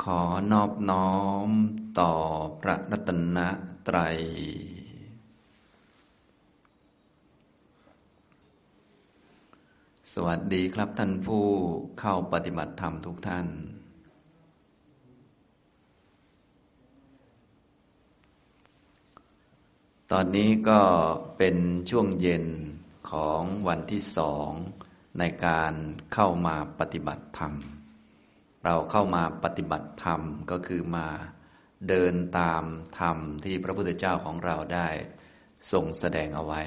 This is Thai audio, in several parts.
ขอนอบน้อมต่อพระรัตนตรัย สวัสดีครับท่านผู้เข้าปฏิบัติธรรมทุกท่าน ตอนนี้ก็เป็นช่วงเย็นของวันที่สองในการเข้ามาปฏิบัติธรรม เราเข้ามาปฏิบัติธรรมก็คือมาเดินตามธรรมที่พระพุทธเจ้าของเราได้ทรงแสดงเอาไว้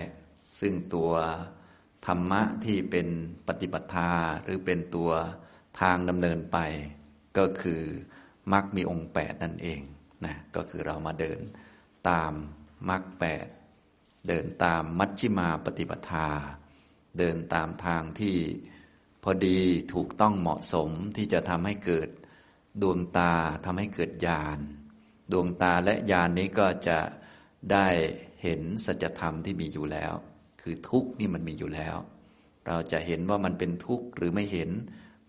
ซึ่งตัวธรรมะที่เป็นปฏิบัติาหรือเป็นตัวทางดำเนินไป ก็คือมรรคมีองค์แปดนั่นเองนะก็คือเรามาเดินตามมรรคแปดเดินตามมัชชิมาปฏิปทา เดินตามทางที่ พอดีถูกต้องเหมาะสมที่จะทำให้เกิดดวงตาทำให้เกิดญาณดวงตาและญาณนนี้ก็จะได้เห็นสัจธรรมที่มีอยู่แล้ว คือทุกข์นี่มันมีอยู่แล้ว เราจะเห็นว่ามันเป็นทุกข์หรือไม่เห็น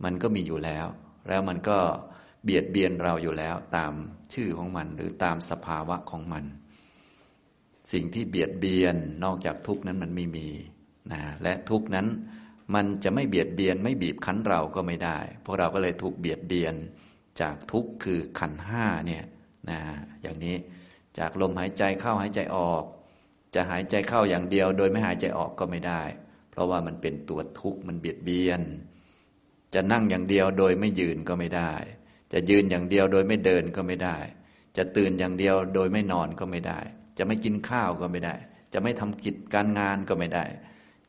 มันก็มีอยู่แล้ว แล้วมันก็เบียดเบียนเราอยู่แล้วตามชื่อของมันหรือตามสภาวะของมัน สิ่งที่เบียดเบียนนอกจากทุกข์นั้นมันไม่มีนะและทุกข์นั้น มันจะไม่เบียดเบียน ไม่บีบคั้นเราก็ไม่ได้ พวกเราก็เลยถูกเบียดเบียนจากทุกข์คือขันห้าเนี่ยนะอย่างนี้จากลมหายใจเข้าหายใจออก จะหายใจเข้าอย่างเดียว โดยไม่หายใจออกก็ไม่ได้ เพราะว่ามันเป็นตัวทุกข์มันเบียดเบียน จะนั่งอย่างเดียวโดยไม่ยืนก็ไม่ได้ จะยืนอย่างเดียวโดยไม่เดินก็ไม่ได้ จะตื่นอย่างเดียวโดยไม่นอนก็ไม่ได้ จะไม่กินข้าวก็ไม่ได้ จะไม่ทำกิจการงานก็ไม่ได้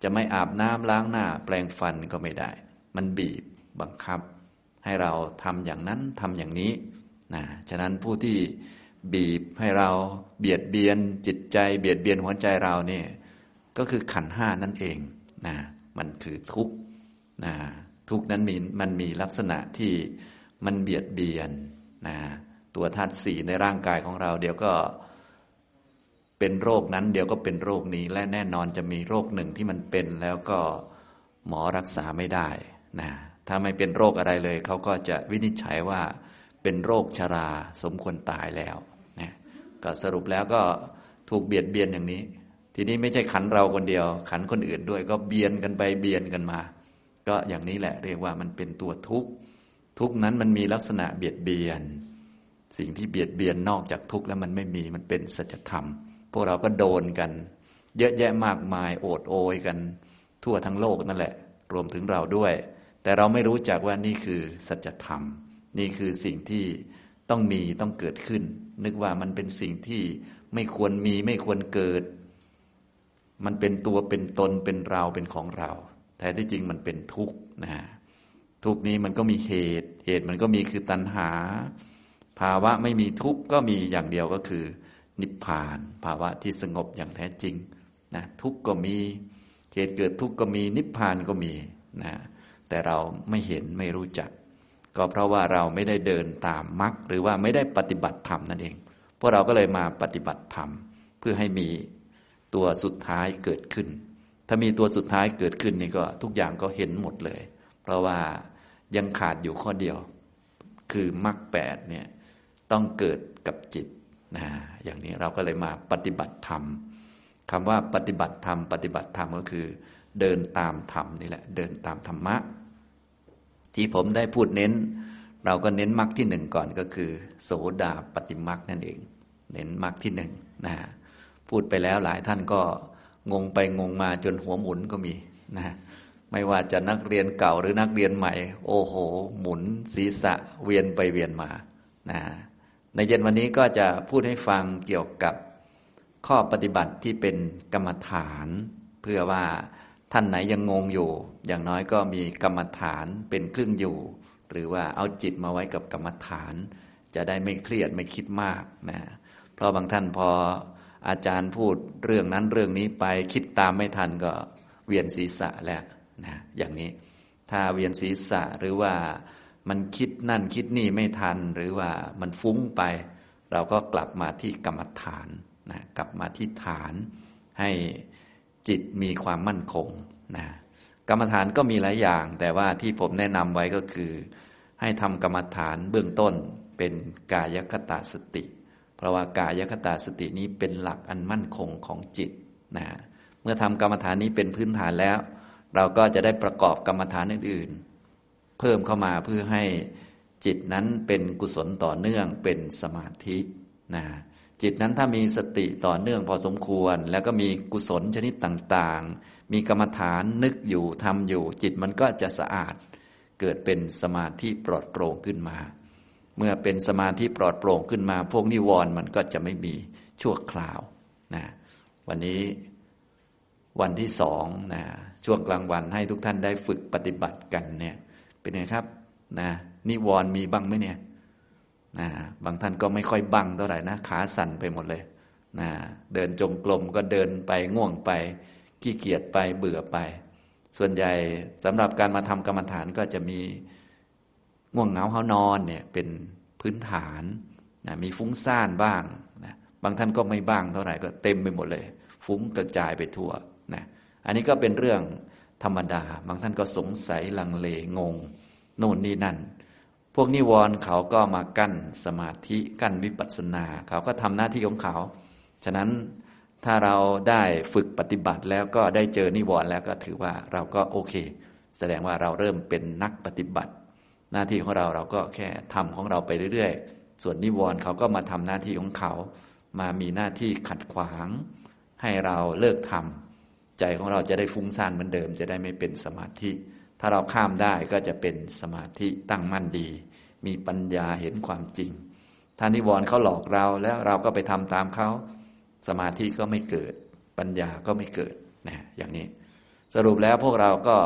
จะไม่อาบน้ำล้างหน้า แปลงฟันก็ไม่ได้ มันบีบบังคับ ให้เราทำอย่างนั้นทำอย่างนี้นะฉะนั้นผู้ที่บีบให้เราเบียดเบียนจิตใจ เบียดเบียนหัวใจเราเนี่ยก็คือขันห้านั่นเองนะมันคือทุกข์นะทุกข์นั้นมีมันมีลักษณะที่มันเบียดเบียนนะตัวธาตุสี่ในร่างกายของเรา เดี๋ยวก็ เป็นโรคนั้นเดี๋ยวก็เป็นโรคนี้ และแน่นอนจะมีโรคหนึ่งที่มันเป็นแล้วก็หมอรักษาไม่ได้นะถ้าไม่เป็นโรคอะไรเลย เขาก็จะวินิจฉัยว่าเป็นโรคชราสมควรตายแล้วนะก็สรุปแล้วก็ถูกเบียดเบียนอย่างนี้ ทีนี้ไม่ใช่ขันเราคนเดียว ขันคนอื่นด้วย ก็เบียนกันไปเบียนกันมา ก็อย่างนี้แหละ เรียกว่ามันเป็นตัวทุกข์ทุกนั้นมันมีลักษณะเบียดเบียน สิ่งที่เบียดเบียนนอกจากทุกข์แล้วมันไม่มีมันเป็นสัจธรรม วกเราก็โดนกัน เยอะแยะมากมายโอดโอยกัน ทั่วทั้งโลกนั่นแหละ รวมถึงเราด้วย แต่เราไม่รู้จักว่านี่คือสัจธรรม นี่คือสิ่งที่ต้องมีต้องเกิดขึ้น นึกว่ามันเป็นสิ่งที่ไม่ควรมีไม่ควรเกิด มันเป็นตัวเป็นตนเป็นเราเป็นของเรา แต่ที่จริงมันเป็นทุกข์นะทุกนี้มันก็มีเหตุ เหตุมันก็มีคือตัณหา ภาวะไม่มีทุกข์ก็มีอย่างเดียวก็คือ นิพพาน ภาวะที่สงบอย่างแท้จริงนะทุกข์ก็มีเหตุเกิดทุกข์ก็มีนิพพานก็มีนะแต่เราไม่เห็นไม่รู้จัก ก็เพราะว่าเราไม่ได้เดินตามมรรคหรือว่าไม่ได้ปฏิบัติธรรมนั่นเอง พวกเราก็เลยมาปฏิบัติธรรม เพื่อให้มีตัวสุดท้ายเกิดขึ้น ถ้ามีตัวสุดท้ายเกิดขึ้นนี่ก็ทุกอย่างก็เห็นหมดเลย เพราะว่ายังขาดอยู่ข้อเดียว คือมรรคแปดเนี่ยต้องเกิดกับจิต นะอย่างนี้เราก็เลยมาปฏิบัติธรรมคำว่าปฏิบัติธรรม ปฏิบัติธรรมก็คือ เดินตามธรรมนี่แหละ เดินตามธรรมะ ที่ผมได้พูดเน้น เราก็เน้นมรรคที่หนึ่งก่อนก็คือ โสดาปฏิมรรคนั่นเอง เน้นมรรคที่หนึ่งนะพูดไปแล้วหลายท่านก็งงไปงงมาจนหัวหมุนก็มีนะไม่ว่าจะนักเรียนเก่าหรือนักเรียนใหม่ โอ้โห หมุนศีรษะเวียนไปเวียนมานะ ในเย็นวันนี้ก็จะพูดให้ฟังเกี่ยวกับข้อปฏิบัติที่เป็นกรรมฐาน เพื่อว่าท่านไหนยังงงอยู่ อย่างน้อยก็มีกรรมฐานเป็นเครื่องอยู่ หรือว่าเอาจิตมาไว้กับกรรมฐาน จะได้ไม่เครียดไม่คิดมากนะเพราะบางท่านพออาจารย์พูดเรื่องนั้นเรื่องนี้ไปคิดตามไม่ทันก็เวียนศีรษะแล้วนะอย่างนี้ ถ้าเวียนศีรษะหรือว่า มันคิดนั่นคิดนี่ไม่ทัน หรือว่ามันฟุ้งไป เราก็กลับมาที่กรรมฐานนะกลับมาที่ฐาน ให้จิตมีความมั่นคงนะกรรมฐานก็มีหลายอย่าง แต่ว่าที่ผมแนะนำไว้ก็คือ ให้ทำกรรมฐานเบื้องต้นเป็นกายคตาสติ เพราะว่ากายคตาสตินี้เป็นหลักอันมั่นคงของจิตนะเมื่อทำกรรมฐานนี้เป็นพื้นฐานแล้ว เราก็จะได้ประกอบกรรมฐานอื่น เพิ่มเข้ามาเพื่อให้จิตนั้นเป็นกุศลต่อเนื่องเป็นสมาธินะจิตนั้นถ้ามีสติต่อเนื่องพอสมควร แล้วก็มีกุศลชนิดต่างๆ มีกรรมฐานนึกอยู่ทำอยู่ จิตมันก็จะสะอาด เกิดเป็นสมาธิปลอดโปร่งขึ้นมา เมื่อเป็นสมาธิปลอดโปร่งขึ้นมา พวกนิวรณ์มันก็จะไม่มีชั่วคราวนะวันนี้วันที่สองนะช่วงกลางวันให้ทุกท่านได้ฝึกปฏิบัติกันเนี่ย เป็นไงครับนะนิวรณ์มีบ้างไหมเนี่ยนะบางท่านก็ไม่ค่อยบังเท่าไหร่นะขาสั่นไปหมดเลยนะเดินจงกรมก็เดินไปง่วงไป ขี้เกียจไปเบื่อไป ส่วนใหญ่สำหรับการมาทำกรรมฐานก็จะมีง่วงเหงาเฮานอนเนี่ยเป็นพื้นฐานนะมีฟุ้งซ่านบ้างนะบางท่านก็ไม่บ้างเท่าไหร่ก็เต็มไปหมดเลย ฟุ้งกระจายไปทั่วนะอันนี้ก็เป็นเรื่อง ธรรมดา บางท่านก็สงสัยลังเลงงโน่นนี่นั่น พวกนิวรณ์เขาก็มากั้นสมาธิกั้นวิปัสสนา เขาก็ทำหน้าที่ของเขา ฉะนั้นถ้าเราได้ฝึกปฏิบัติแล้วก็ได้เจอนิวรณ์แล้วก็ถือว่าเราก็โอเค แสดงว่าเราเริ่มเป็นนักปฏิบัติ หน้าที่ของเราเราก็แค่ทำของเราไปเรื่อยๆ ส่วนนิวรณ์เขาก็มาทำหน้าที่ของเขา มามีหน้าที่ขัดขวาง ให้เราเลิกทำ ใจของเราจะได้ฟุ้งซ่านเหมือนเดิม จะได้ไม่เป็นสมาธิ ถ้าเราข้ามได้ก็จะเป็นสมาธิตั้งมั่นดี มีปัญญาเห็นความจริง ถ้านิวรณ์เขาหลอกเราแล้วเราก็ไปทำตามเขาสมาธิก็ไม่เกิด ปัญญาก็ไม่เกิดนะอย่างนี้ สรุปแล้วพวกเราก็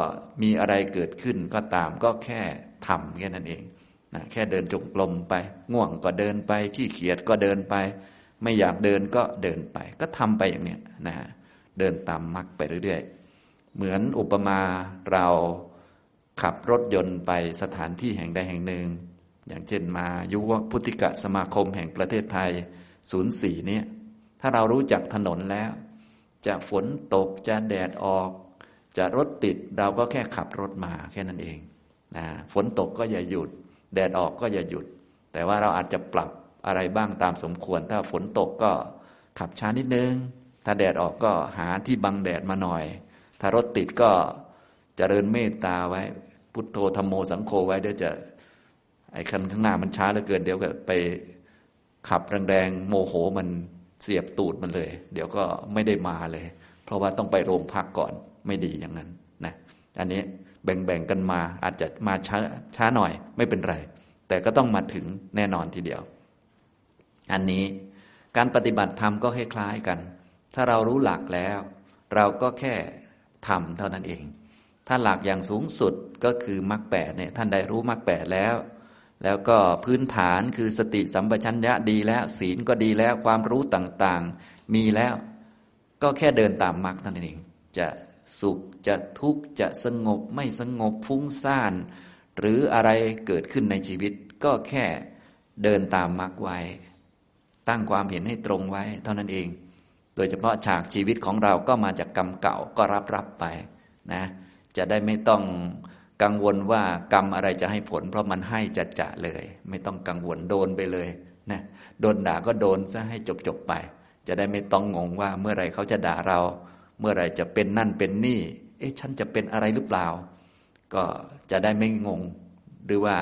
มีอะไรเกิดขึ้นก็ตามก็แค่ทำแค่นั้นเองนะแค่เดินจงกรมไป ง่วงก็เดินไปขี้เกียจก็เดินไป ไม่อยากเดินก็เดินไป ก็ทำไปอย่างนี้นะ เดินตามมรรคไปเรื่อยๆ เหมือนอุปมาเราขับรถยนต์ไปสถานที่แห่งใดแห่งหนึ่ง อย่างเช่นมายุวพุทธิกะสมาคมแห่งประเทศไทยศูนย์สี่นี้ถ้าเรารู้จักถนนแล้ว จะฝนตกจะแดดออก จะรถติดเราก็แค่ขับรถมาแค่นั้นเองนะฝนตกก็อย่าหยุด แดดออกก็อย่าหยุด แต่ว่าเราอาจจะปรับอะไรบ้างตามสมควร ถ้าฝนตกก็ขับช้านิดนึง ถ้าแดดออกก็หาที่บังแดดมาหน่อย ถ้ารถติดก็เจริญเมตตาไว้ พุทโธธรรมโมสังโฆไว้เดี๋ยวจะ ไอ้คันข้างหน้ามันช้าเหลือเกินเดี๋ยวก็ไปขับแรงๆโมโหมันเสียบตูดมันเลย เดี๋ยวก็ไม่ได้มาเลย เพราะว่าต้องไปโรงพักก่อนไม่ดีอย่างนั้นนะอันนี้แบ่งๆกันมาอาจจะมาช้าช้าหน่อยไม่เป็นไร แต่ก็ต้องมาถึงแน่นอนทีเดียว อันนี้การปฏิบัติธรรมก็คล้ายๆกัน ถ้าเรารู้หลักแล้ว เราก็แค่ทำเท่านั้นเอง ถ้าหลักอย่างสูงสุดก็คือมรรคแปดเนี่ยท่านได้รู้มรรคแปดแล้ว แล้วก็พื้นฐานคือสติสัมปชัญญะดีแล้ว ศีลก็ดีแล้วความรู้ต่างๆ มีแล้ว ก็แค่เดินตามมรรคเท่านั่นเอง จะสุขจะทุกข์จะสงบไม่สงบฟุ้งซ่าน หรืออะไรเกิดขึ้นในชีวิต ก็แค่เดินตามมรรคไว้ ตั้งความเห็นให้ตรงไว้ เท่านั้นเอง โดยเฉพาะฉากชีวิตของเราก็มาจากกรรมเก่าก็รับรับไปนะจะได้ไม่ต้องกังวลว่ากรรมอะไรจะให้ผล เพราะมันให้จัดจะเลย ไม่ต้องกังวลโดนไปเลยนะโดนด่าก็โดนซะให้จบจบไป จะได้ไม่ต้องงงว่าเมื่อไรเขาจะด่าเรา เมื่อไรจะเป็นนั่นเป็นนี่ เอ๊ะฉันจะเป็นอะไรหรือเปล่า ก็จะได้ไม่งง หรือว่า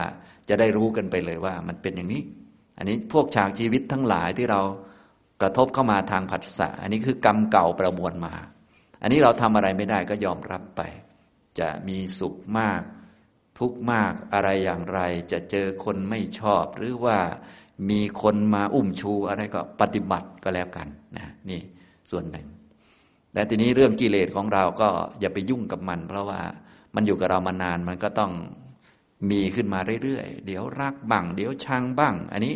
จะได้รู้กันไปเลยว่ามันเป็นอย่างนี้ อันนี้พวกฉากชีวิตทั้งหลายที่เรา กระทบเข้ามาทางผัสสะอันนี้คือกรรมเก่าประมวลมา อันนี้เราทำอะไรไม่ได้ก็ยอมรับไป จะมีสุขมาก ทุกมากอะไรอย่างไร จะเจอคนไม่ชอบ หรือว่ามีคนมาอุ้มชูอะไรก็ปฏิบัติก็แล้วกันนะนี่ส่วนหนึ่งแต่ทีนี้เรื่องกิเลสของเราก็อย่าไปยุ่งกับมัน เพราะว่ามันอยู่กับเรามานานมันก็ต้องมีขึ้นมาเรื่อยๆ เดี๋ยวรักบ้าง เดี๋ยวชังบ้าง อันนี้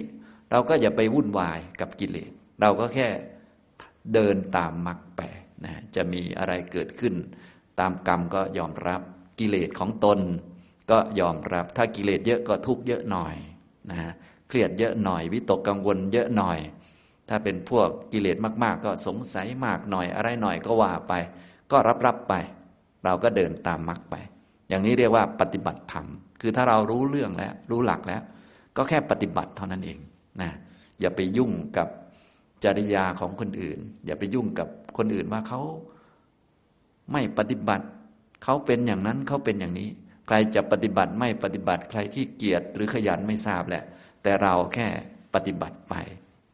เราก็อย่าไปวุ่นวายกับกิเลส เราก็แค่เดินตามมรรคไปนะจะมีอะไรเกิดขึ้น ตามกรรมก็ยอมรับกิเลสของตน ก็ยอมรับ ถ้ากิเลสเยอะก็ทุกข์เยอะหน่อยนะเครียดเยอะหน่อย วิตกกังวลเยอะหน่อย ถ้าเป็นพวกกิเลสมากๆ ก็สงสัยมากหน่อยอะไรหน่อยก็ว่าไป ก็รับรับไป เราก็เดินตามมรรคไป อย่างนี้เรียกว่าปฏิบัติธรรมคือถ้าเรารู้เรื่องแล้ว รู้หลักแล้ว ก็แค่ปฏิบัติเท่านั้นเองนะอย่าไปยุ่งกับ จริยาของคนอื่น อย่าไปยุ่งกับคนอื่นว่าเขาไม่ปฏิบัติเขาเป็นอย่างนั้นเขาเป็นอย่างนี้ ใครจะปฏิบัติไม่ปฏิบัติ ใครที่เกียจหรือขยันไม่ทราบแหละ แต่เราแค่ปฏิบัติไป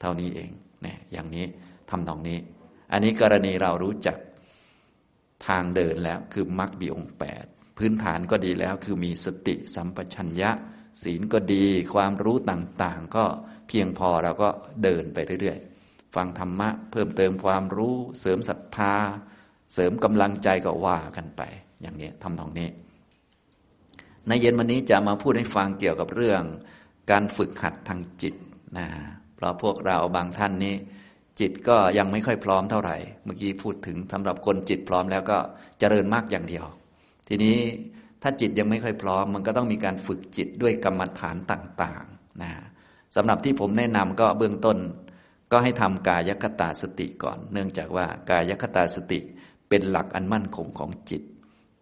เท่านี้เองเนี่ยอย่างนี้ทำตรงนี้ อันนี้กรณีเรารู้จักทางเดินแล้วคือมรรคบีองแปดพื้นฐานก็ดีแล้วคือมีสติสัมปชัญญะ ศีลก็ดี ความรู้ต่างๆ ก็เพียงพอเราก็เดินไปเรื่อยๆ ฟังธรรมะ เพิ่มเติมความรู้ เสริมศรัทธา เสริมกำลังใจก็ว่ากันไป อย่างนี้ทำตรงนี้ ในเย็นวันนี้จะมาพูดให้ฟังเกี่ยวกับเรื่อง การฝึกหัดทางจิตนะเพราะพวกเราบางท่านนี้ จิตก็ยังไม่ค่อยพร้อมเท่าไหร่ เมื่อกี้พูดถึงสำหรับคนจิตพร้อมแล้วก็เจริญมากอย่างเดียว ทีนี้ถ้าจิตยังไม่ค่อยพร้อม มันก็ต้องมีการฝึกจิตด้วยกรรมฐานต่างๆนะสำหรับที่ผมแนะนำก็เบื้องต้น ก็ให้ทำกายคตาสติก่อน เนื่องจากว่ากายคตาสติเป็นหลักอันมั่นคงของจิต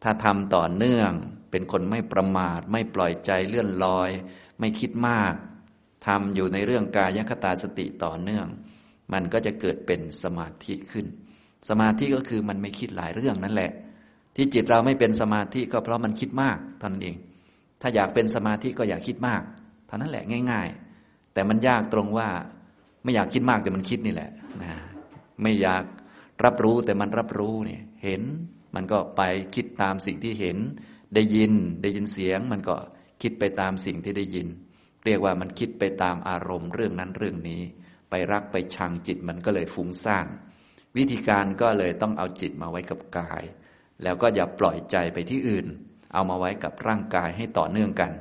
ถ้าทำต่อเนื่องเป็นคนไม่ประมาท ไม่ปล่อยใจเลื่อนลอย ไม่คิดมากทำอยู่ในเรื่องกายคตาสติต่อเนื่อง มันก็จะเกิดเป็นสมาธิขึ้น สมาธิก็คือมันไม่คิดหลายเรื่องนั่นแหละ ที่จิตเราไม่เป็นสมาธิก็เพราะมันคิดมากเท่านั้นเอง ถ้าอยากเป็นสมาธิก็อยากคิดมากเท่านั้นแหละง่าย ๆ แต่มันยากตรงว่า ไม่อยากคิดมากแต่มันคิดนี่แหละนะไม่อยากรับรู้แต่มันรับรู้เนี่ยเห็นมันก็ไปคิดตามสิ่งที่เห็น ได้ยินได้ยินเสียง มันก็คิดไปตามสิ่งที่ได้ยิน เรียกว่ามันคิดไปตามอารมณ์เรื่องนั้นเรื่องนี้ ไปรักไปชังจิตมันก็เลยฟุ้งซ่านวิธีการก็เลยต้องเอาจิตมาไว้กับกาย แล้วก็อย่าปล่อยใจไปที่อื่น เอามาไว้กับร่างกายให้ต่อเนื่องกัน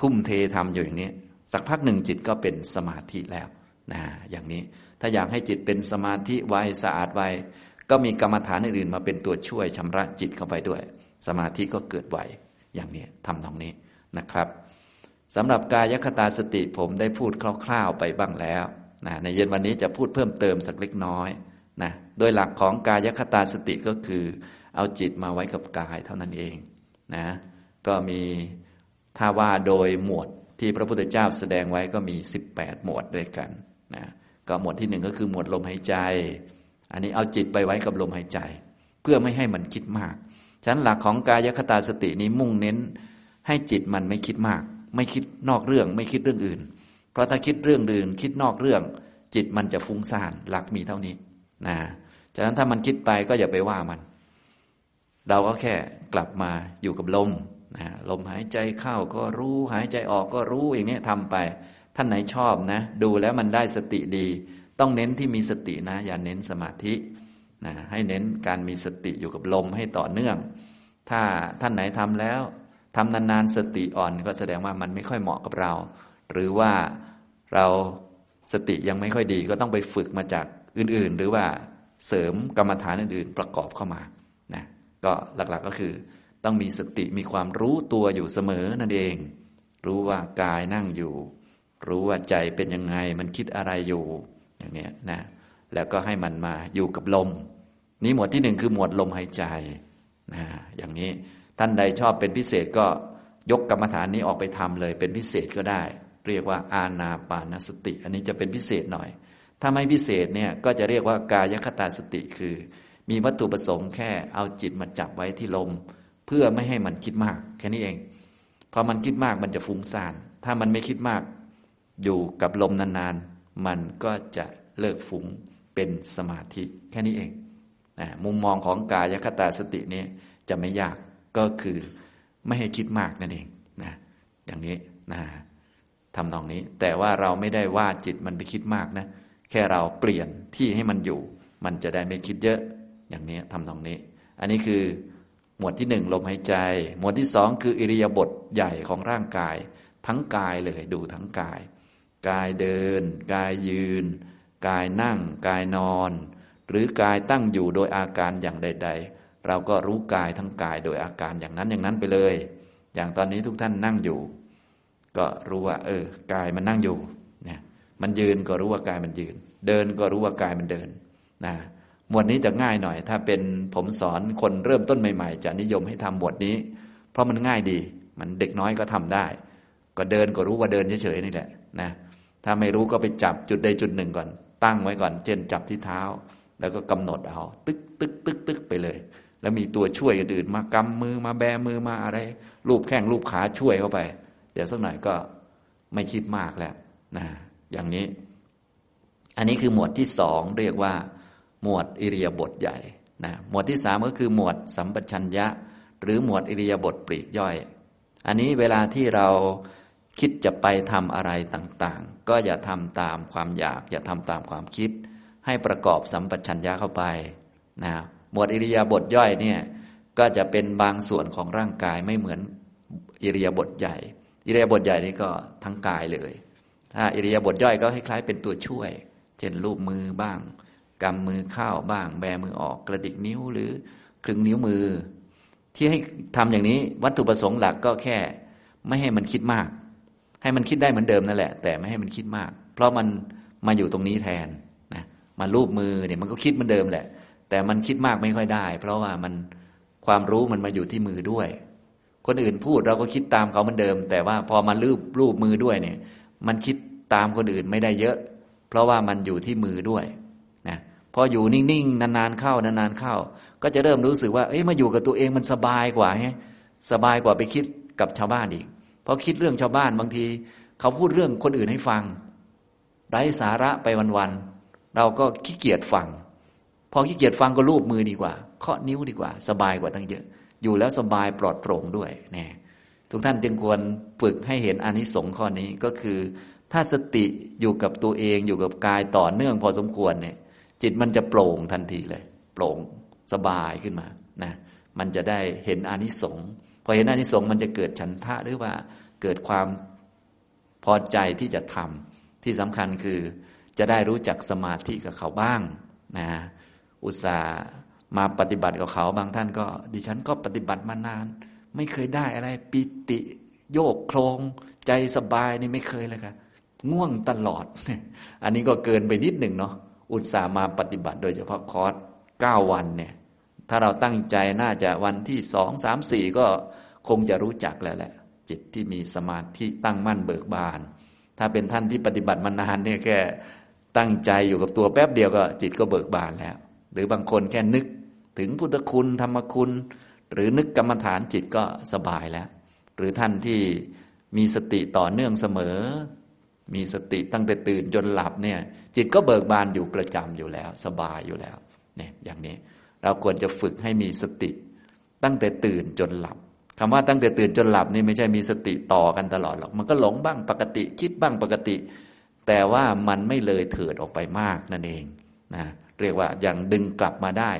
ทุ่มเททำอยู่อย่างนี้ สักพักหนึ่งจิตก็เป็นสมาธิแล้ว นะอย่างนี้ถ้าอยากให้จิตเป็นสมาธิไวสะอาดไวก็มีกรรมฐานอื่นๆมาเป็นตัวช่วยชำระจิตเข้าไปด้วย สมาธิก็เกิดไวอย่างนี้ทำตรงนี้นะครับสำหรับกายคตาสติผมได้พูดคร่าวๆไปบ้างแล้วนะในเย็นวันนี้จะพูดเพิ่มเติมสักเล็กน้อยนะโดยหลักของกายคตาสติก็คือ เอาจิตมาไว้กับกายเท่านั้นเองนะก็มีถ้าว่าโดยหมวดที่พระพุทธเจ้าแสดงไว้ก็มี 18 หมวดด้วยกัน นะก็หมวดที่หนึ่งก็คือหมวดลมหายใจ อันนี้เอาจิตไปไว้กับลมหายใจ เพื่อไม่ให้มันคิดมากฉะนั้นหลักของกายคตาสตินี้มุ่งเน้น ให้จิตมันไม่คิดมาก ไม่คิดนอกเรื่อง ไม่คิดเรื่องอื่น เพราะถ้าคิดเรื่องอื่น คิดนอกเรื่อง จิตมันจะฟุ้งซ่านหลักมีเท่านี้นะฉะนั้นถ้ามันคิดไปก็อย่าไปว่ามัน เราก็แค่กลับมาอยู่กับลมนะลมหายใจเข้าก็รู้หายใจออกก็รู้อย่างนี้ทำไป ท่านไหนชอบนะ ดูแล้วมันได้สติดี ต้องเน้นที่มีสตินะ อย่าเน้นสมาธินะให้เน้นการมีสติอยู่กับลมให้ต่อเนื่อง ถ้าท่านไหนทำแล้วทำนานๆสติอ่อนก็แสดงว่ามันไม่ค่อยเหมาะกับเรา หรือว่าเราสติยังไม่ค่อยดีก็ต้องไปฝึกมาจากอื่น ๆ หรือว่าเสริมกรรมฐานอื่น ๆ ประกอบเข้ามานะก็หลักๆก็คือ ต้องมีสติมีความรู้ตัวอยู่เสมอนั่นเอง รู้ว่ากายนั่งอยู่ รู้ว่าใจเป็นยังไง มันคิดอะไรอยู่อย่างนี้นะแล้วก็ให้มันมาอยู่กับลม นี้หมวดที่หนึ่งคือหมวดลมหายใจนะอย่างนี้ท่านใดชอบเป็นพิเศษก็ยกกรรมฐานนี้ออกไปทำเลย เป็นพิเศษก็ได้ เรียกว่าอาณาปานสติ อันนี้จะเป็นพิเศษหน่อย ถ้าไม่พิเศษเนี่ยก็จะเรียกว่ากายคตาสติคือ มีวัตถุประสงค์แค่เอาจิตมาจับไว้ที่ลม เพื่อไม่ให้มันคิดมาก แค่นี้เองพอมันคิดมากมันจะฟุ้งซ่าน ถ้ามันไม่คิดมาก อยู่กับลมนานๆ มันก็จะเลิกฟุ้งเป็นสมาธิแค่นี้เองนะมุมมองของกายคตาสตินี้จะไม่ยากก็คือไม่ให้คิดมากนั่นเองนะอย่างนี้นะทำนองนี้ แต่ว่าเราไม่ได้ว่าจิตมันไปคิดมากนะ แค่เราเปลี่ยนที่ให้มันอยู่ มันจะได้ไม่คิดเยอะอย่างนี้ทำตรงนี้ อันนี้คือหมวดที่หนึ่งลมหายใจ หมวดที่สองคืออิริยาบถใหญ่ของร่างกาย ทั้งกายเลยดูทั้งกาย กายเดิน กายยืน กายนั่ง กายนอน หรือกายตั้งอยู่โดยอาการอย่างใด ๆ เราก็รู้กายทั้งกายโดยอาการอย่างนั้นอย่างนั้นไปเลย อย่างตอนนี้ทุกท่านนั่งอยู่ ก็รู้ว่า เออกายมันนั่งอยู่เนี่ยมันยืนก็รู้ว่ากายมันยืน เดินก็รู้ว่ากายมันเดินนะหมวดนี้จะง่ายหน่อย ถ้าเป็นผมสอนคนเริ่มต้นใหม่ๆ จะนิยมให้ทำหมวดนี้ เพราะมันง่ายดี มันเด็กน้อยก็ทำได้ ก็เดินก็รู้ว่าเดินเฉยๆนี่แหละนะ ถ้าไม่รู้ก็ไปจับจุดใดจุดหนึ่งก่อน ตั้งไว้ก่อน เช่นจับที่เท้า แล้วก็กำหนดเอาตึกตึกตึกตึกไปเลย แล้วมีตัวช่วยอื่นมากำมือมาแบมือมาอะไรรูปแข้งรูปขาช่วยเข้าไป เดี๋ยวสักหน่อยก็ไม่คิดมากแล้วนะอย่างนี้ อันนี้คือหมวดที่สองเรียกว่า หมวดอิริยาบถใหญ่นะหมวดที่สามก็คือหมวดสัมปชัญญะ หรือหมวดอิริยาบถปลีกย่อย อันนี้เวลาที่เรา คิดจะไปทำอะไรต่างๆ ก็อย่าทำตามความอยาก อย่าทำตามความคิด ให้ประกอบสัมปชัญญะเข้าไปนะหมวดอิริยาบถย่อยเนี่ยก็จะเป็นบางส่วนของร่างกายไม่เหมือนอิริยาบถใหญ่ อิริยาบถใหญ่นี่ก็ทั้งกายเลย ถ้าอิริยาบถย่อยก็คล้ายๆเป็นตัวช่วย เช่นรูปมือบ้างกำมือเข้าบ้าง แบมือออกกระดิกนิ้วหรือคลึงนิ้วมือ ที่ให้ทำอย่างนี้วัตถุประสงค์หลักก็แค่ ไม่ให้มันคิดมาก ให้มันคิดได้เหมือนเดิมนั่นแหละ แต่ไม่ให้มันคิดมาก เพราะมันมาอยู่ตรงนี้แทนนะมารูปมือเนี่ยมันก็คิดเหมือนเดิมแหละ แต่มันคิดมากไม่ค่อยได้ เพราะว่ามันความรู้มันมาอยู่ที่มือด้วย คนอื่นพูดเราก็คิดตามเขาเหมือนเดิม แต่ว่าพอมารูปรูปมือด้วยเนี่ย มันคิดตามคนอื่นไม่ได้เยอะ เพราะว่ามันอยู่ที่มือด้วยนะพออยู่นิ่งๆนานๆเข้านานๆเข้า ก็จะเริ่มรู้สึกว่าเอ้ยมาอยู่กับตัวเองมันสบายกว่าไงสบายกว่าไปคิดกับชาวบ้านอีก พราะคิดเรื่องชาวบ้านบางที เขาพูดเรื่องคนอื่นให้ฟังไร้สาระไปวันๆเราก็ขี้เกียจฟัง พอขี้เกียจฟังก็รูปมือดีกว่าเคาะนิ้วดีกว่า สบายกว่าตั้งเยอะ อยู่แล้วสบายปลอดโปร่งด้วยเนี่ยทุกท่านจึงควรฝึกให้เห็นอนิสงส์ข้อนี้ก็คือ ถ้าสติอยู่กับตัวเองอยู่กับกายต่อเนื่องพอสมควรเนี่ย จิตมันจะโปร่งทันทีเลย โปร่งสบายขึ้นมานะมันจะได้เห็นอนิสงส์ พอเห็นอานิสงส์มันจะเกิดฉันทะหรือว่าเกิดความพอใจที่จะทำที่สำคัญคือจะได้รู้จักสมาธิกับเขาบ้างนะอุตส่าห์มาปฏิบัติกับเขาบางท่านก็ ดิฉันก็ปฏิบัติมานาน ไม่เคยได้อะไรปิติ โยกโครงใจสบายนี่ไม่เคยเลยค่ะง่วงตลอด อันนี้ก็เกินไปนิดหนึ่งเนาะอุตส่าห์มาปฏิบัติโดยเฉพาะคอร์สเก้าวันเนี่ย ถ้าเราตั้งใจน่าจะวันที่สองสามสี่ก็ คงจะรู้จักแล้วแหละ จิตที่มีสมาธิตั้งมั่นเบิกบาน ถ้าเป็นท่านที่ปฏิบัติมานานเนี่ยแค่ตั้งใจอยู่กับตัวแป๊บเดียวก็ จิตก็เบิกบานแล้ว หรือบางคนแค่นึกถึงพุทธคุณธรรมคุณ หรือนึกกรรมฐานจิตก็สบายแล้ว หรือท่านที่มีสติต่อเนื่องเสมอ มีสติตั้งแต่ตื่นจนหลับเนี่ย จิตก็เบิกบานอยู่ประจำอยู่แล้ว สบายอยู่แล้วเนี่ยอย่างนี้เราควรจะฝึกให้มีสติ ตั้งแต่ตื่นจนหลับ คำว่าตั้งแต่ตื่นจนหลับนี่ไม่ใช่มีสติต่อกันตลอดหรอก มันก็หลงบ้างปกติ คิดบ้างปกติ แต่ว่ามันไม่เลยเถิดออกไปมากนั่นเองนะเรียกว่าอย่างดึงกลับมาได้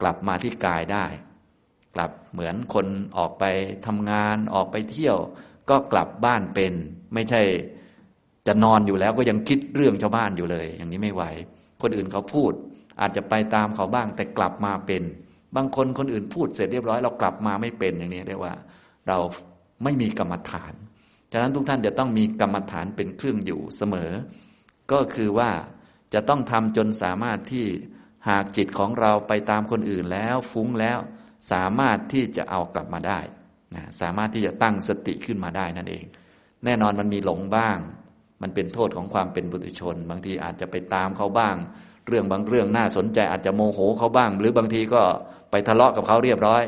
กลับมาที่กายได้ กลับเหมือนคนออกไปทำงานออกไปเที่ยว ก็กลับบ้านเป็น ไม่ใช่จะนอนอยู่แล้วก็ยังคิดเรื่องชาวบ้านอยู่เลย อย่างนี้ไม่ไหว คนอื่นเขาพูด อาจจะไปตามเขาบ้างแต่กลับมาเป็น บางคนคนอื่นพูดเสร็จเรียบร้อยเรากลับมาไม่เป็นอย่างนี้เรียกว่า เราไม่มีกรรมฐาน ฉะนั้นทุกท่านจะต้องมีกรรมฐานเป็นเครื่องอยู่เสมอ ก็คือว่าจะต้องทำจนสามารถที่หากจิตของเราไปตามคนอื่นแล้วฟุ้งแล้วสามารถที่จะเอากลับมาได้นะสามารถที่จะตั้งสติขึ้นมาได้นั่นเอง แน่นอนมันมีหลงบ้าง มันเป็นโทษของความเป็นบุตุชน บางทีอาจจะไปตามเขาบ้าง เรื่องบางเรื่องน่าสนใจอาจจะโมโหเขาบ้าง หรือบางทีก็ ทะเลาะกับเขาเรียบร้อย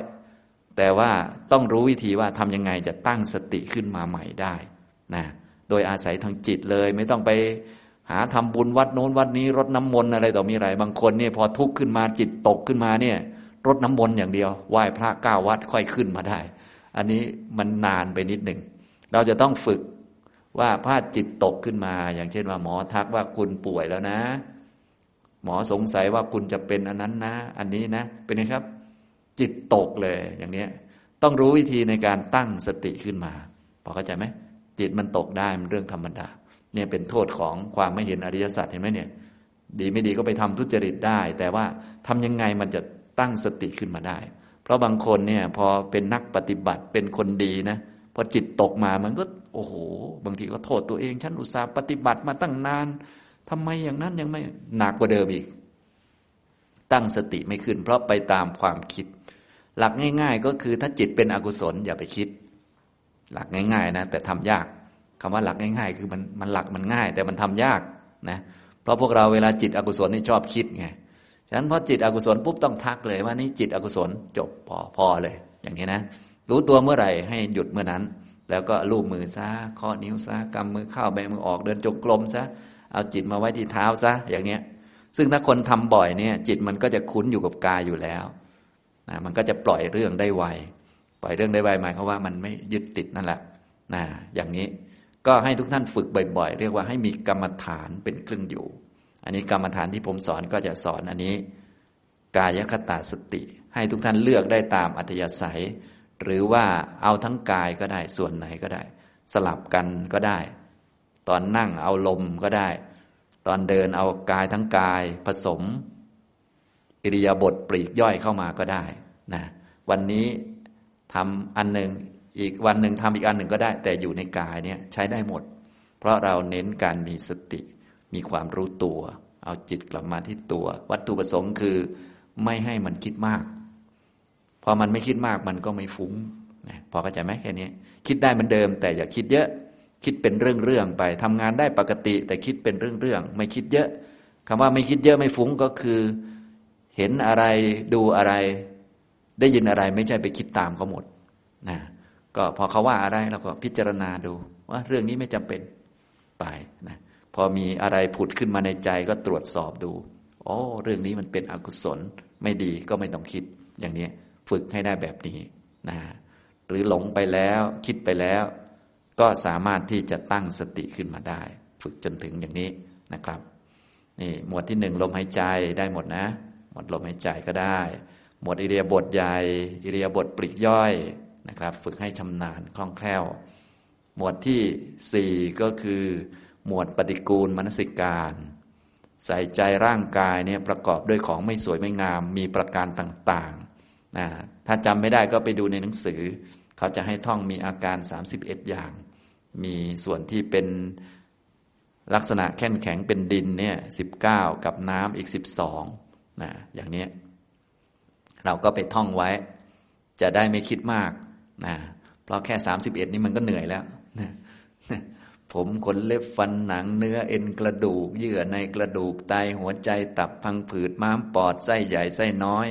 แต่ว่าต้องรู้วิธีว่าทำยังไงจะตั้งสติขึ้นมาใหม่ได้นะโดยอาศัยทางจิตเลยไม่ต้องไปหาทำบุญวัดโน้นวัดนี้รดน้ำมนต์อะไรต่อมีอะไร บางคนเนี่ยพอทุกข์ขึ้นมาจิตตกขึ้นมาเนี่ยรดน้ำมนต์อย่างเดียวไหว้พระเก้าวัดค่อยขึ้นมาได้ อันนี้มันนานไปนิดหนึ่งเราจะต้องฝึกว่าพาจิตตกขึ้นมา อย่างเช่นว่าหมอทักว่าคุณป่วยแล้วนะ หมอสงสัยว่าคุณจะเป็นอันนั้นนะ อันนี้นะ เป็นไงครับ จิตตกเลยอย่างนี้ต้องรู้วิธีในการตั้งสติขึ้นมาพอเข้าใจไหมจิตมันตกได้มันเรื่องธรรมดาเนี่ยเป็นโทษของความไม่เห็นอริยสัจเห็นไหมเนี่ย ดีไม่ดีก็ไปทำทุจริตได้ แต่ว่าทำยังไงมันจะตั้งสติขึ้นมาได้ เพราะบางคนเนี่ยพอเป็นนักปฏิบัติเป็นคนดีนะพอจิตตกมามันก็โอ้โห บางทีก็โทษตัวเอง ฉันอุตส่าห์ปฏิบัติมาตั้งนานทำไมอย่างนั้นยังไม่หนักกว่าเดิมอีก ตั้งสติไม่ขึ้น เพราะไปตามความคิด หลักง่าย ๆ ก็คือถ้าจิตเป็นอกุศลอย่าไปคิด หลักง่าย ๆ นะ แต่ทำยากคำว่าหลักง่าย ๆ คือมันมันหลักมันง่าย แต่มันทำยากนะเพราะพวกเราเวลาจิตอกุศลนี่ชอบคิดไงฉะนั้นพอจิตอกุศลปุ๊บต้องทักเลยว่านี่จิตอกุศลจบพอพอเลย อย่างนี้นะ รู้ตัวเมื่อไหร่ให้หยุดเมื่อนั้น แล้วก็ลูบมือซะข้อนิ้วซะกำมือเข้าแบมือออกเดินจงกรมซะเอาจิตมาไว้ที่เท้าซะอย่างเนี้ยซึ่งถ้าคนทำบ่อยเนี่ย จิตมันก็จะคุ้นอยู่กับกายอยู่แล้ว นะมันก็จะปล่อยเรื่องได้ไวปล่อยเรื่องได้ไวหมายความว่ามันไม่ยึดติดนั่นแหละนะอย่างนี้ก็ให้ทุกท่านฝึกบ่อย ๆ เรียกว่าให้มีกรรมฐานเป็นเครื่องอยู่ อันนี้กรรมฐานที่ผมสอนก็จะสอนอันนี้ กายคตาสติ ให้ทุกท่านเลือกได้ตามอัธยาศัย หรือว่าเอาทั้งกายก็ได้ส่วนไหนก็ได้ สลับกันก็ได้ ตอนนั่งเอาลมก็ได้ ตอนเดินเอากายทั้งกายผสม อิริยาบถปลีกย่อยเข้ามาก็ได้นะวันนี้ทำอันหนึ่งอีกวันหนึ่งทำอีกอันหนึ่งก็ได้ แต่อยู่ในกายเนี่ยใช้ได้หมด เพราะเราเน้นการมีสติ มีความรู้ตัว เอาจิตกลับมาที่ตัว วัตถุประสงค์คือไม่ให้มันคิดมากพอมันไม่คิดมากมันก็ไม่ฟุ้งนะพอเข้าใจไหมแค่นี้คิดได้เหมือนเดิม แต่อย่าคิดเยอะ คิดเป็นเรื่องๆไปทำงานได้ปกติ แต่คิดเป็นเรื่องๆไม่คิดเยอะคำว่าไม่คิดเยอะไม่ฟุ้งก็คือ เห็นอะไรดูอะไร ได้ยินอะไรไม่ใช่ไปคิดตามเขาหมดนะก็พอเขาว่าอะไรเราก็พิจารณาดูว่าเรื่องนี้ไม่จำเป็นไปนะพอมีอะไรผุดขึ้นมาในใจก็ตรวจสอบดูโอ้เรื่องนี้มันเป็นอกุศลไม่ดีก็ไม่ต้องคิดอย่างนี้ฝึกให้ได้แบบนี้นะหรือหลงไปแล้วคิดไปแล้ว ก็สามารถที่จะตั้งสติขึ้นมาได้ ฝึกจนถึงอย่างนี้นะครับ นี่หมวดที่หนึ่งลมหายใจได้หมดนะ มดลมหายใจก็ได้ หมดอิเดียบทใหญ่ อิเดียบทปลีกย่อยนะครับ ฝึกให้ชำนาญคล่องแคล่ว หมวดที่สี่ก็คือ หมวดปฏิกูลมนสิการ ใส่ใจร่างกายเนี่ยประกอบด้วยของไม่สวยไม่งาม มีประการต่างนะถ้าจำไม่ได้ก็ไปดูในหนังสือ เขาจะให้ท่องมีอาการ 31 อย่าง มีส่วนที่เป็นลักษณะแข็งแข็งเป็นดินเนี่ยสิกับน้ำอีก 12 นะอย่างนี้เราก็ไปท่องไว้ จะได้ไม่คิดมากนะเพราะแค่31นี้มันก็เหนื่อยแล้วนะผมขนเล็บฟันหนังเนื้อเอ็นกระดูก เยื่อในกระดูกไตหัวใจตับพังผืดม้ามปอดไส้ใหญ่ไส้น้อย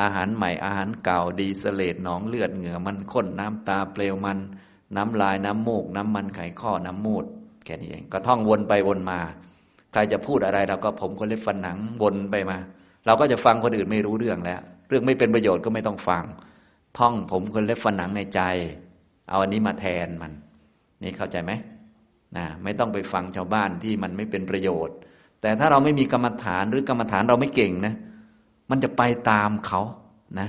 อาหารใหม่อาหารเก่าดีเสเลดหนองเลือดเหงื่อมันข้นน้ำตาเปลวมัน น้ำลายน้ำมูก น้ำมันไขข้อน้ำมูดแค่นี้เองก็ท่องวนไปวนมา ใครจะพูดอะไรเราก็ผมคนเล็บฟันหนังวนไปมา เราก็จะฟังคนอื่นไม่รู้เรื่องแล้ว เรื่องไม่เป็นประโยชน์ก็ไม่ต้องฟัง ท่องผมคนเล็บฟันหนังในใจ เอาอันนี้มาแทนมัน นี่เข้าใจไหมนะไม่ต้องไปฟังชาวบ้านที่มันไม่เป็นประโยชน์ แต่ถ้าเราไม่มีกรรมฐานหรือกรรมฐานเราไม่เก่งนะ มันจะไปตามเขานะ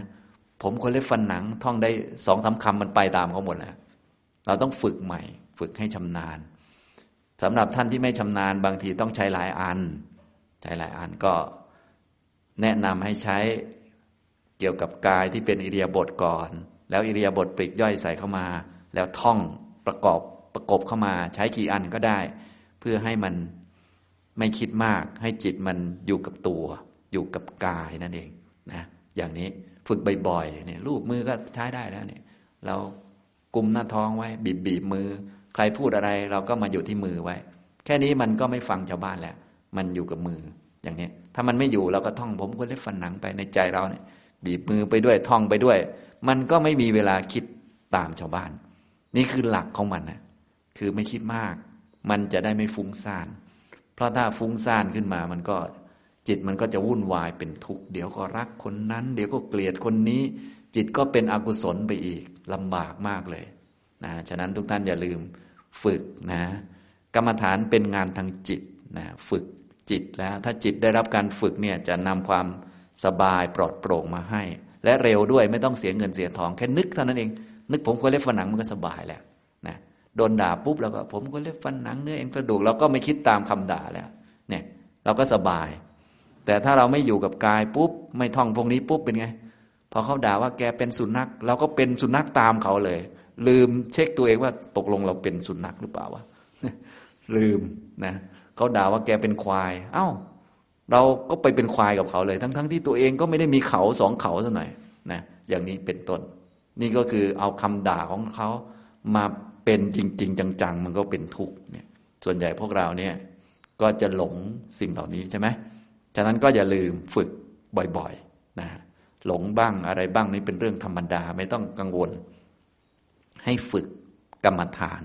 ผมคนเล็บฟันหนัง ท่องได้สองสาคำมันไปตามเขาหมดแล้วเราต้องฝึกใหม่ ฝึกให้ชำนาญสำหรับท่านที่ไม่ชำนาญบางทีต้องใช้หลายอัน ใช้หลายอันก็ แนะนำให้ใช้เกี่ยวกับกายที่เป็นอิเดียบทก่อน แล้วอิเดียบทปลีกย่อยใส่เข้ามา แล้วท่องประกอบประกบเข้ามา ใช้กี่อันก็ได้ เพื่อให้มันไม่คิดมาก ให้จิตมันอยู่กับตัว อยู่กับกายนั่นเองนะอย่างนี้ฝึกบ่อยๆเนี่ยรูปมือก็ใช้ได้แล้วเนี่ยเรากุมหน้าท้องไว้ บีบบีบมือ ใครพูดอะไรเราก็มาอยู่ที่มือไว้ แค่นี้มันก็ไม่ฟังชาวบ้านแล้ว มันอยู่กับมืออย่างนี้ ถ้ามันไม่อยู่เราก็ท่องผมก็เล็บฟันหนังไปในใจเราเนี่ย บีบมือไปด้วยท่องไปด้วย มันก็ไม่มีเวลาคิดตามชาวบ้าน นี่คือหลักของมันนะคือไม่คิดมาก มันจะได้ไม่ฟุ้งซ่าน เพราะถ้าฟุ้งซ่านขึ้นมามันก็จิตมันก็จะวุ่นวายเป็นทุกข์เดี๋ยวก็รักคนนั้น เดี๋ยวก็เกลียดคนนี้ จิตก็เป็นอกุศลไปอีกลำบากมากเลยนะฉะนั้นทุกท่านอย่าลืมฝึกนะ กรรมฐานเป็นงานทางจิตนะฝึก จิตแล้ว ถ้าจิตได้รับการฝึกเนี่ยจะนำความสบายปลอดโปร่งมาให้ และเร็วด้วยไม่ต้องเสียเงินเสียทองแค่นึกเท่านั้นเอง นึกผมก็เล็บฟันหนังมันก็สบายแล้วนะโดนด่าปุ๊บเราก็ผมก็เล็บฟันหนังเนื้อเอ็นกระดูกเราก็ไม่คิดตามคำด่าแล้วเนี่ยเราก็สบาย แต่ถ้าเราไม่อยู่กับกายปุ๊บไม่ท่องพวกนี้ปุ๊บเป็นไงพอเขาด่าว่าแกเป็นสุนัขเราก็เป็นสุนัขตามเขาเลย ลืมเช็คตัวเองว่าตกลงเราเป็นสุนัขหรือเปล่าวะลืมนะ เขาด่าว่าแกเป็นควาย เอ้า เราก็ไปเป็นควายกับเขาเลย ทั้งๆทที่ตัวเองก็ไม่ได้มีเขาสองเขาสักหน่อยนะอย่างนี้เป็นต้น นี่ก็คือเอาคำด่าของเขามาเป็นจริง ๆ จัง ๆ มันก็เป็นทุกข์เนี่ยส่วนใหญ่พวกเราเนี่ยก็จะหลงสิ่งเหล่านี้ใช่ไหมฉะนั้นก็อย่าลืมฝึกบ่อยๆนะหลงบ้างอะไรบ้างนี่เป็นเรื่องธรรมดาไม่ต้องกังวล ให้ฝึกกรรมฐาน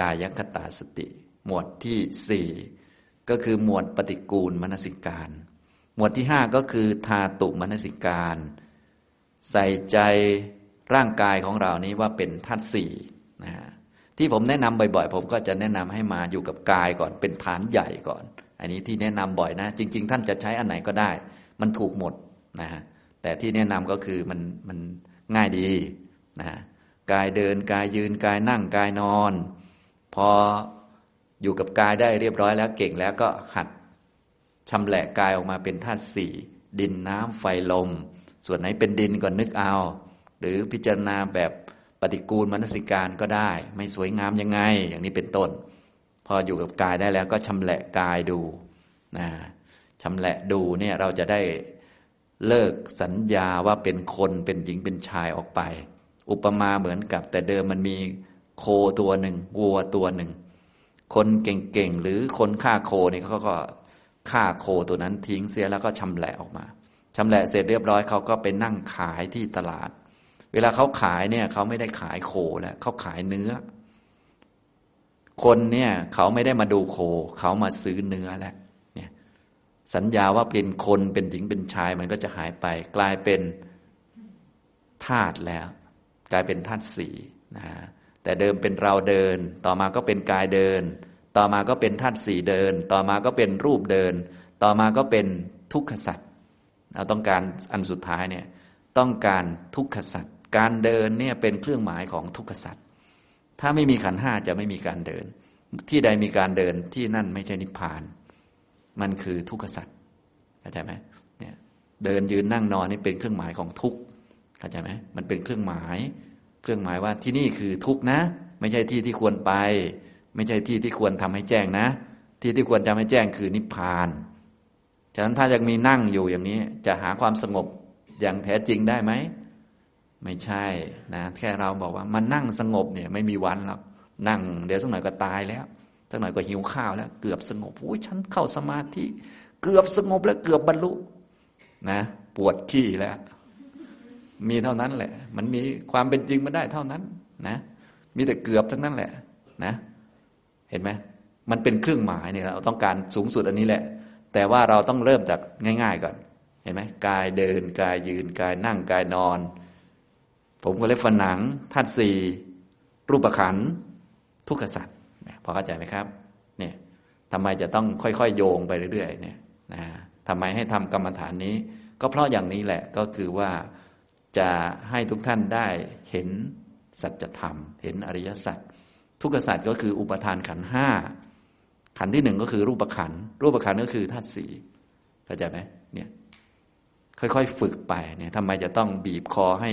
กายคตาสติ หมวดที่สี่ก็คือหมวดปฏิกูลมนสิการ หมวดที่ห้าก็คือทาตุมนสิการ ใส่ใจร่างกายของเรานี้ว่าเป็นธาตุสี่นะฮะที่ผมแนะนำบ่อยๆ ผมก็จะแนะนำให้มาอยู่กับกายก่อนเป็นฐานใหญ่ก่อน อันนี้ที่แนะนำบ่อยนะ จริง ๆ ท่านจะใช้อันไหนก็ได้ มันถูกหมดนะฮะแต่ที่แนะนำก็คือมันมันง่ายดีนะกายเดินกายยืนกายนั่งกายนอน พอ อยู่กับกายได้เรียบร้อยแล้วเก่งแล้วก็หัดชำแหละกายออกมาเป็นธาตุสี่ดินน้ำไฟลม ส่วนไหนเป็นดินก็นึกเอา หรือพิจารณาแบบปฏิกูลมนสิการก็ได้ ไม่สวยงามยังไง อย่างนี้เป็นต้น พออยู่กับกายได้แล้วก็ชำแหละกายดูนะชำแหละดูเนี่ยเราจะได้เลิกสัญญาว่าเป็นคนเป็นหญิงเป็นชายออกไป อุปมาเหมือนกับแต่เดิมมันมีโคตัวหนึ่งวัวตัวหนึ่ง คนเก่งๆหรือคนฆ่าโคเนี่ยเขาก็ฆ่าโคตัวนั้นทิ้งเสียแล้วก็ชำแหละออกมาชำแหละเสร็จเรียบร้อยเขาก็ไปนั่งขายที่ตลาด เวลาเขาขายเนี่ยเขาไม่ได้ขายโคแล้วเขาขายเนื้อ คนเนี่ยเขาไม่ได้มาดูโค เขามาซื้อเนื้อแล้วเนี่ยสัญญาว่าเป็นคนเป็นหญิงเป็นชายมันก็จะหายไป กลายเป็นธาตุแล้ว กลายเป็นธาตุสีนะฮะ แต่เดิมเป็นเราเดิน ต่อมาก็เป็นกายเดิน ต่อมาก็เป็นธาตุสี่เดิน ต่อมาก็เป็นรูปเดิน ต่อมาก็เป็นทุกขสัตว์เราต้องการอันสุดท้ายเนี่ยต้องการทุกขสัตว์การเดินเนี่ยเป็นเครื่องหมายของทุกขสัตว์ถ้าไม่มีขันห้าจะไม่มีการเดิน ที่ใดมีการเดินที่นั่นไม่ใช่นิพพาน มันคือทุกขสัตว์เข้าใจไหมเนี่ยเดินยืนนั่งนอนนี่เป็นเครื่องหมายของทุกข์เข้าใจไหมมันเป็นเครื่องหมาย เครื่องหมายว่าที่นี่คือทุกนะ ไม่ใช่ที่ที่ควรไป ไม่ใช่ที่ที่ควรทำให้แจ้งนะ ที่ที่ควรทำให้แจ้งคือนิพพาน ฉะนั้นถ้ายังมีนั่งอยู่อย่างนี้ จะหาความสงบอย่างแท้จริงได้ไหมไม่ใช่นะแค่เราบอกว่ามันนั่งสงบเนี่ยไม่มีวันหรอกนั่งเดี๋ยวสักหน่อยก็ตายแล้วสักหน่อยก็หิวข้าวแล้ว เกือบสงบอุ้ยฉันเข้าสมาธิเกือบสงบแล้วเกือบบรรลุนะ ปวดขี้แล้ว มีเท่านั้นแหละ มันมีความเป็นจริงมาได้เท่านั้นนะ มีแต่เกือบทั้งนั้นแหละนะ เห็นไหมมันเป็นเครื่องหมายเนี่ยเราต้องการสูงสุดอันนี้แหละ แต่ว่าเราต้องเริ่มจากง่าย ๆ ก่อน เห็นไหมกายเดินกายยืนกายนั่งกายนอน ผมก็เล็บฝันหนังธาตุสี่รูปขันทุกขสัตว์พอเข้าใจไหมครับ เนี่ยทำไมจะต้องค่อยๆ โยงไปเรื่อยๆ เนี่ยนะทำไมให้ทำกรรมฐานนี้ ก็เพราะอย่างนี้แหละก็คือว่า จะให้ทุกท่านได้เห็นสัจธรรม เห็นอริยสัจทุกขสัจก็คืออุปทานขันห้าขันที่หนึ่งก็คือรูปขันรูปขันก็คือธาตุสีเข้าใจไหมเนี่ยค่อยๆฝึกไปเนี่ยทำไมจะต้องบีบคอให้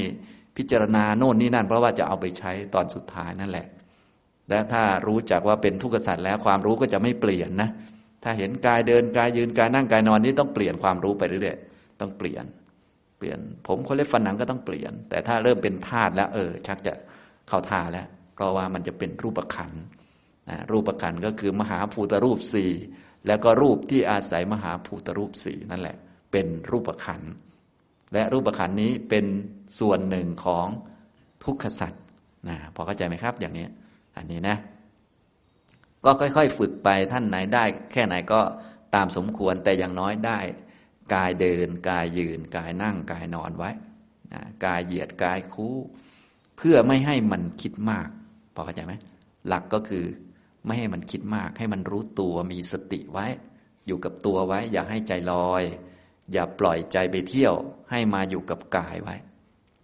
พิจารณาโน่นนี่นั่น เพราะว่าจะเอาไปใช้ตอนสุดท้ายนั่นแหละ และถ้ารู้จักว่าเป็นทุกขสัจแล้วความรู้ก็จะไม่เปลี่ยนนะ ถ้าเห็นกายเดินกายยืนกายนั่งกายนอนนี่ต้องเปลี่ยนความรู้ไปเรื่อยๆต้องเปลี่ยน ปลี่ยน ผมคนเล็บฟันหนังก็ต้องเปลี่ยน แต่ถ้าเริ่มเป็นธาตุแล้ว เออ ชักจะเข้าท่าแล้ว เพราะว่ามันจะเป็นรูปขันนะรูปขันก็คือมหาภูตรูปสี่แล้วก็รูปที่อาศัยมหาภูตรูปสี่นั่นแหละ เป็นรูปขันและรูปขันนี้เป็นส่วนหนึ่งของทุกขสัตว์นะพอเข้าใจไหมครับ อย่างนี้ อันนี้นะ ก็ค่อย ๆ ฝึกไปท่านไหนได้ แค่ไหนก็ตามสมควรแต่อย่างน้อยได้ กายเดิน กายยืน กายนั่งกายนอนไว้นะกายเหยียดกายคู่ เพื่อไม่ให้มันคิดมากพอเข้าใจไหมหลักก็คือไม่ให้มันคิดมาก ให้มันรู้ตัวมีสติไว้ อยู่กับตัวไว้ อย่าให้ใจลอย อย่าปล่อยใจไปเที่ยว ให้มาอยู่กับกายไว้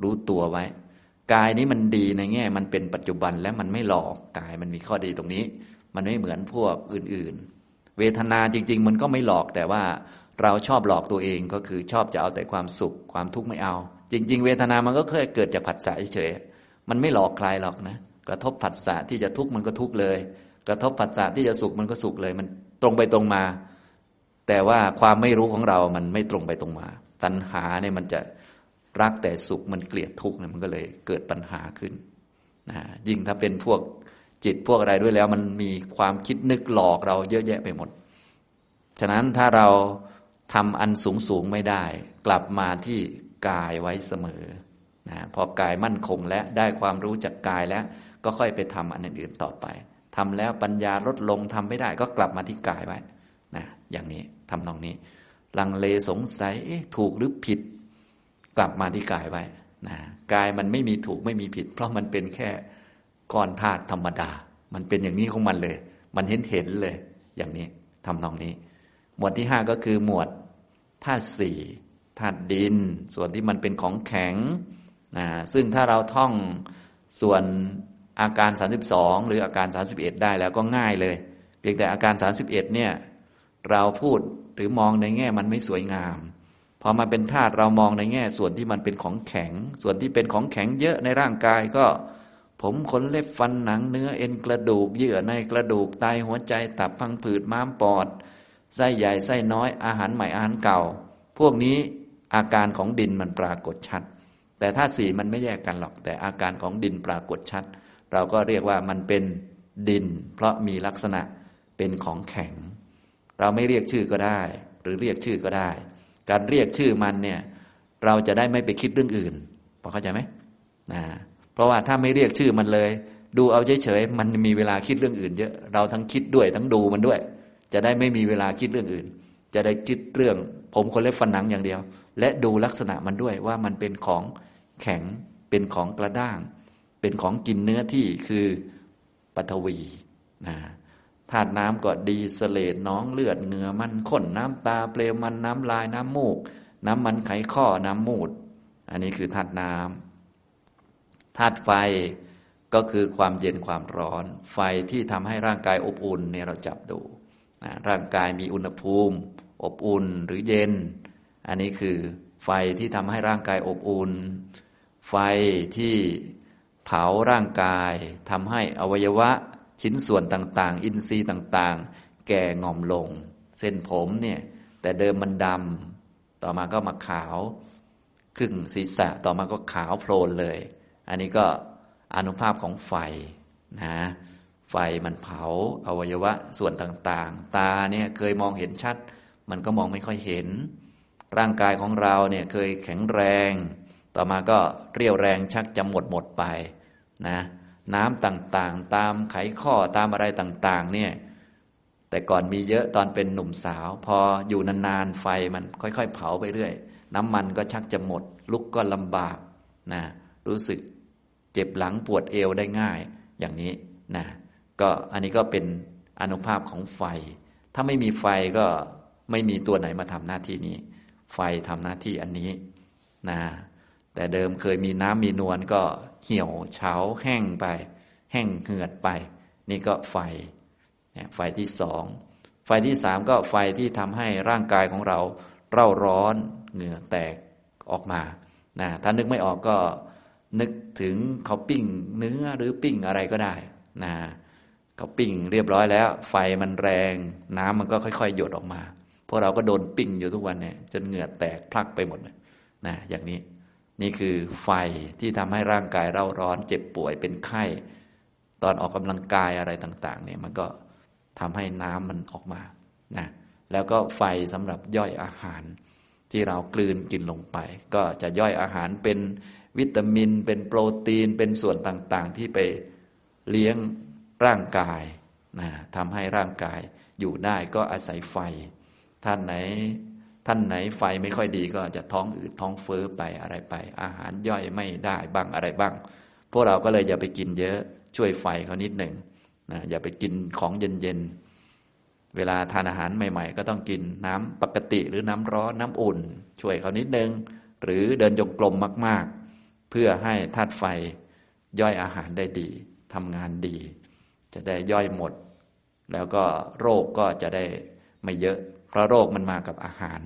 รู้ตัวไว้ กายนี้มันดีในแง่ มันเป็นปัจจุบันและมันไม่หลอกกายมันมีข้อดีตรงนี้ มันไม่เหมือนพวกอื่น ๆ เวทนาจริง ๆ มันก็ไม่หลอกแต่ว่า เราชอบหลอกตัวเองก็คือชอบจะเอาแต่ความสุขความทุกข์ไม่เอา จริง ๆ เวทนามันก็เคยเกิดจากผัสสะเฉยๆมันไม่หลอกใครหรอกนะ กระทบผัสสะที่จะทุกข์มันก็ทุกข์เลย กระทบผัสสะที่จะสุขมันก็สุขเลย มันตรงไปตรงมา แต่ว่าความไม่รู้ของเรา มันไม่ตรงไปตรงมา ตัณหาเนี่ยมันจะรักแต่สุขมันเกลียดทุกข์เนี่ยมันก็เลยเกิดปัญหาขึ้นนะยิ่งถ้าเป็นพวกจิตพวกอะไรด้วยแล้ว มันมีความคิดนึกหลอกเราเยอะแยะไปหมด ฉะนั้นถ้าเรา ทำอันสูงสูงไม่ได้ กลับมาที่กายไว้เสมอนะพอกายมั่นคงและได้ความรู้จากกายแล้ว ก็ค่อยไปทำอันอื่นๆต่อไปทำแล้วปัญญาลดลงทำไม่ได้ ก็กลับมาที่กายไว้นะอย่างนี้ทำนองนี้ ลังเลสงสัยถูกหรือผิด กลับมาที่กายไว้นะกายมันไม่มีถูกไม่มีผิด เพราะมันเป็นแค่ก้อนธาตุธรรมดา มันเป็นอย่างนี้ของมันเลย มันเห็นเห็นเลย อย่างนี้ทำนองนี้ หมวดที่ห้าก็คือหมวดธาตุสี่ธาตุดิน ส่วนที่มันเป็นของแข็งนะซึ่งถ้าเราท่องส่วนอาการ 32 หรืออาการ 31 ได้แล้วก็ง่ายเลย เพียงแต่อาการ 31 เนี่ยเราพูดหรือมองในแง่มันไม่สวยงาม พอมาเป็นธาตุเรามองในแง่ ส่วนที่มันเป็นของแข็ง ส่วนที่เป็นของแข็งเยอะในร่างกายก็ ผมขนเล็บฟันหนังเนื้อเอ็นกระดูกเยื่อในกระดูกไตหัวใจตับพังผืดม้ามปอด ไส้ใหญ่ไส้น้อยอาหารใหม่อาหารเก่า พวกนี้อาการของดินมันปรากฏชัด แต่ธาตุสี่มันไม่แยกกันหรอก แต่อาการของดินปรากฏชัด เราก็เรียกว่ามันเป็นดิน เพราะมีลักษณะเป็นของแข็ง เราไม่เรียกชื่อก็ได้ หรือเรียกชื่อก็ได้ การเรียกชื่อมันเนี่ยเราจะได้ไม่ไปคิดเรื่องอื่นพอเข้าใจไหมนะเพราะว่าถ้าไม่เรียกชื่อมันเลย ดูเอาเฉยๆมันมีเวลาคิดเรื่องอื่นเยอะเราทั้งคิดด้วยทั้งดูมันด้วย จะได้ไม่มีเวลาคิดเรื่องอื่น จะได้คิดเรื่อง ผมคนเล็บฟันหนังอย่างเดียว และดูลักษณะมันด้วยว่ามันเป็นของแข็งเป็นของกระด้าง เป็นของกินเนื้อที่คือปฐวีนะธาตุน้ำก็ดีสเลดน้องเลือดเหงื่อมันข้นน้ำตาเปลวมันน้ำลายน้ำมูก น้ำมันไขข้อน้ำมูด อันนี้คือธาตุน้ำธาตุไฟก็คือความเย็นความร้อน ไฟที่ทำให้ร่างกายอบอุ่นเนี่ยเราจับดู ร่างกายมีอุณหภูมิ อบอุ่นหรือเย็น อันนี้คือไฟที่ทำให้ร่างกายอบอุ่น ไฟที่เผาร่างกายทำให้อวัยวะชิ้นส่วนต่าง ๆ อินทรีย์ต่าง ๆ แก่งอมลง เส้นผมเนี่ยแต่เดิมมันดำต่อมาก็มาขาว ครึ่งศีรษะต่อมาก็ขาวโพลนเลย อันนี้ก็อนุภาพของไฟนะ ไฟมันเผาอวัยวะส่วนต่างๆ ตาเนี่ยเคยมองเห็นชัด มันก็มองไม่ค่อยเห็น ร่างกายของเราเนี่ยเคยแข็งแรง ต่อมาก็เรียวแรงชักจะหมดหมดไปนะน้ำต่างๆ ตามไขข้อตามอะไรต่างๆเนี่ยแต่ก่อนมีเยอะตอนเป็นหนุ่มสาว พออยู่นานๆไฟมันค่อยๆ เผาไปเรื่อย น้ำมันก็ชักจะหมด ลุกก็ลำบากนะรู้สึกเจ็บหลังปวดเอวได้ง่ายอย่างนี้นะ ก็อันนี้ก็เป็นอนุภาพของไฟ ถ้าไม่มีไฟก็ไม่มีตัวไหนมาทำหน้าที่นี้ ไฟทำหน้าที่อันนี้นะแต่เดิมเคยมีน้ำมีนวลก็เหี่ยวเฉาแห้งไป แห้งเหือดไป นี่ก็ไฟไฟที่สองไฟที่สามก็ไฟที่ทำให้ร่างกายของเราเร่าร้อนเหงื่อแตกออกมานะถ้านึกไม่ออกก็นึกถึงเขาปิ้งเนื้อหรือปิ้งอะไรก็ได้นะ เขาปิ้งเรียบร้อยแล้ว ไฟมันแรง น้ำมันก็ค่อยๆหยดออกมาพวกเราก็โดนปิ้งอยู่ทุกวันเนี่ยจนเหงื่อแตกพลักไปหมดนะอย่างนี้นี่คือไฟที่ทำให้ร่างกายเราร้อนเจ็บป่วยเป็นไข้ ตอนออกกำลังกายอะไรต่างๆ เนี่ยมันก็ทำให้น้ำมันออกมานะแล้วก็ไฟสำหรับย่อยอาหาร ที่เรากลืนกินลงไป ก็จะย่อยอาหารเป็นวิตามิน เป็นโปรตีน เป็นส่วนต่างๆ ที่ไปเลี้ยง ร่างกายนะทำให้ร่างกายอยู่ได้ก็อาศัยไฟ ท่านไหนท่านไหนไฟไม่ค่อยดีก็จะท้องอืดท้องเฟ้อไปอะไรไป อาหารย่อยไม่ได้บ้างอะไรบ้าง พวกเราก็เลยอย่าไปกินเยอะช่วยไฟเขานิดหนึ่งนะอย่าไปกินของเย็นๆ เวลาทานอาหารใหม่ ๆ ก็ต้องกินน้ำปกติหรือน้ำร้อนน้ำอุ่น ช่วยเขานิดหนึ่งหรือเดินจงกรมมาก ๆ เพื่อให้ธาตุไฟย่อยอาหารได้ดีทำงานดี จะได้ย่อยหมด แล้วก็โรคก็จะได้ไม่เยอะ เพราะโรคมันมากับอาหาร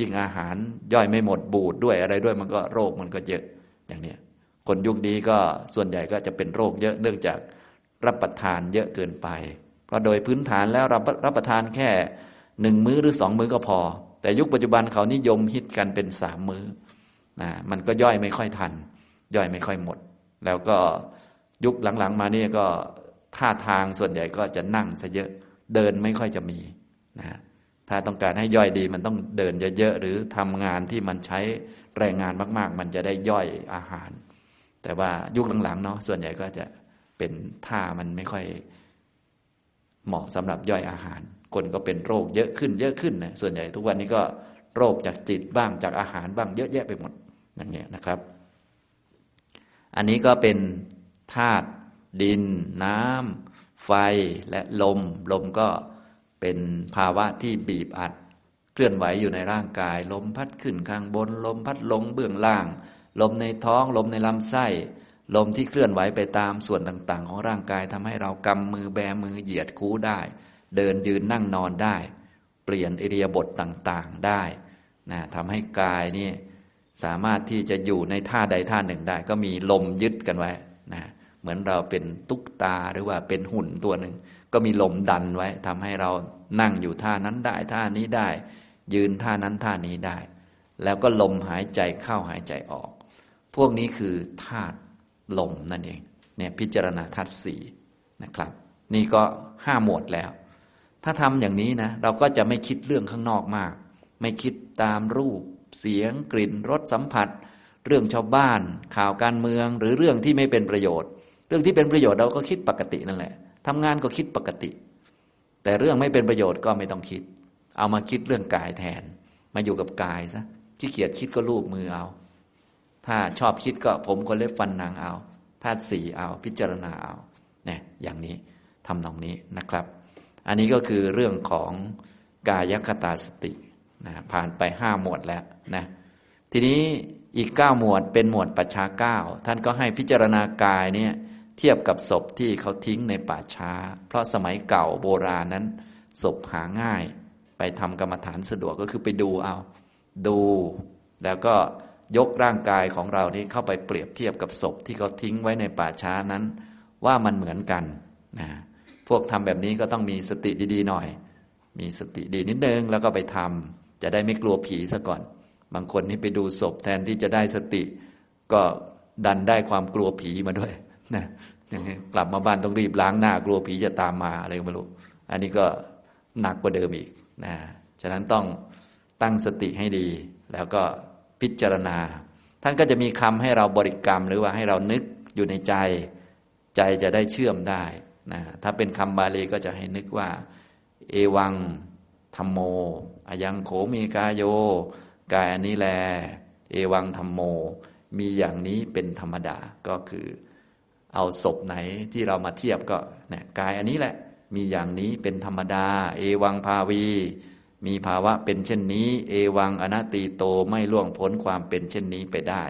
ยิ่งอาหารย่อยไม่หมดบูดด้วยอะไรด้วยมันก็โรคมันก็เยอะอย่างเนี้ยคนยุคนี้ก็ส่วนใหญ่ก็จะเป็นโรคเยอะเนื่องจากรับประทานเยอะเกินไป เพราะโดยพื้นฐานแล้วรับรับประทานแค่หนึ่งมื้อหรือสองมื้อก็พอ แต่ยุคปัจจุบันเขานิยมฮิตกันเป็นสามมื้อนะมันก็ย่อยไม่ค่อยทัน ย่อยไม่ค่อยหมด แล้วก็ยุคหลังๆ มานี่ก็ ท่าทางส่วนใหญ่ก็จะนั่งซะเยอะ เดินไม่ค่อยจะมีนะถ้าต้องการให้ย่อยดีมันต้องเดินเยอะๆหรือทำงานที่มันใช้แรงงานมาก ๆ มันจะได้ย่อยอาหาร แต่ว่ายุคหลังๆเนาะส่วนใหญ่ก็จะเป็นท่ามันไม่ค่อยเหมาะสำหรับย่อยอาหาร คนก็เป็นโรคเยอะขึ้นเยอะขึ้นนะส่วนใหญ่ทุกวันนี้ก็โรคจากจิตบ้างจากอาหารบ้างเยอะแยะไปหมดอย่างเงี้ยนะครับ อันนี้ก็เป็นธาตุ ดิน น้ำ ไฟและลม ลมก็เป็นภาวะที่บีบอัด เคลื่อนไหวอยู่ในร่างกาย ลมพัดขึ้นข้างบน ลมพัดลงเบื้องล่าง ลมในท้อง ลมในลำไส้ ลมที่เคลื่อนไหวไปตามส่วนต่างๆ ของร่างกายทำให้เรากำมือแบมือเหยียดคู้ได้ เดินยืนนั่งนอนได้ เปลี่ยนอิริยาบถต่างๆได้นะทำให้กายนี่สามารถที่จะอยู่ในท่าใดท่าหนึ่งได้ ก็มีลมยึดกันไว้ เหมือนเราเป็นตุ๊กตาหรือว่าเป็นหุ่นตัวหนึ่ง ก็มีลมดันไว้ทำให้เรานั่งอยู่ท่านั้นได้ท่านี้ได้ ยืนท่านั้นท่านี้ได้ แล้วก็ลมหายใจเข้าหายใจออก พวกนี้คือธาตุลมนั่นเองเนี่ยพิจารณาธาตุสี่นะครับ นี่ก็ห้าหมวดแล้ว ถ้าทำอย่างนี้นะ เราก็จะไม่คิดเรื่องข้างนอกมาก ไม่คิดตามรูป เสียง กลิ่นรสสัมผัส เรื่องชาวบ้าน ข่าวการเมืองหรือเรื่องที่ไม่เป็นประโยชน์ รื่องที่เป็นประโยชน์เราก็คิดปกตินั่นแหละทำงานก็คิดปกติ แต่เรื่องไม่เป็นประโยชน์ก็ไม่ต้องคิด เอามาคิดเรื่องกายแทน มาอยู่กับกายซะขี้เกียจคิดก็ลูบมือเอา ถ้าชอบคิดก็ผมคนเล็บฟันนางเอาธาตุสีเอาพิจารณาเอาเนี่ยอย่างนี้ทำนองนี้นะครับ อันนี้ก็คือเรื่องของกายคตาสตินะผ่านไปห้าหมวดแล้วนะทีนี้อีกเก้าหมวดเป็นหมวดปัจฉาเก้าท่านก็ให้พิจารณากายเนี่ย ทียบกับศพที่เขาทิ้งในป่าช้า เพราะสมัยเก่าโบราณนั้น ศพหาง่าย ไปทำกรรมฐานสะดวกก็คือไปดูเอา ดู แล้วก็ยกร่างกายของเรานี้เข้าไปเปรียบเทียบกับศพที่เขาทิ้งไว้ในป่าช้านั้น ว่ามันเหมือนกันนะพวกทำแบบนี้ก็ต้องมีสติดีๆหน่อย มีสติดีนิดนึงแล้วก็ไปทำจะได้ไม่กลัวผีซะก่อน บางคนนี่ไปดูศพแทนที่จะได้สติ ก็ดันได้ความกลัวผีมาด้วยนะ กลับมาบ้านต้องรีบล้างหน้ากลัวผีจะตามมาอะไรก็ไม่รู้ อันนี้ก็หนักกว่าเดิมอีกนะฉะนั้นต้องตั้งสติให้ดี แล้วก็พิจารณา ท่านก็จะมีคำให้เราบริกรรม หรือว่าให้เรานึกอยู่ในใจ ใจจะได้เชื่อมได้นะถ้าเป็นคำบาลีก็จะให้นึกว่า เอวังธรรมโมอายังโขมีกายโย กายอันนี้แล เอวังธรรมโม มีอย่างนี้เป็นธรรมดาก็คือ เอาศพไหนที่เรามาเทียบก็เนี่ยกายอันนี้แหละ มีอย่างนี้เป็นธรรมดา เอวังภาวี มีภาวะเป็นเช่นนี้ เอวังอนัตติโตไม่ล่วงพ้นความเป็นเช่นนี้ไปได้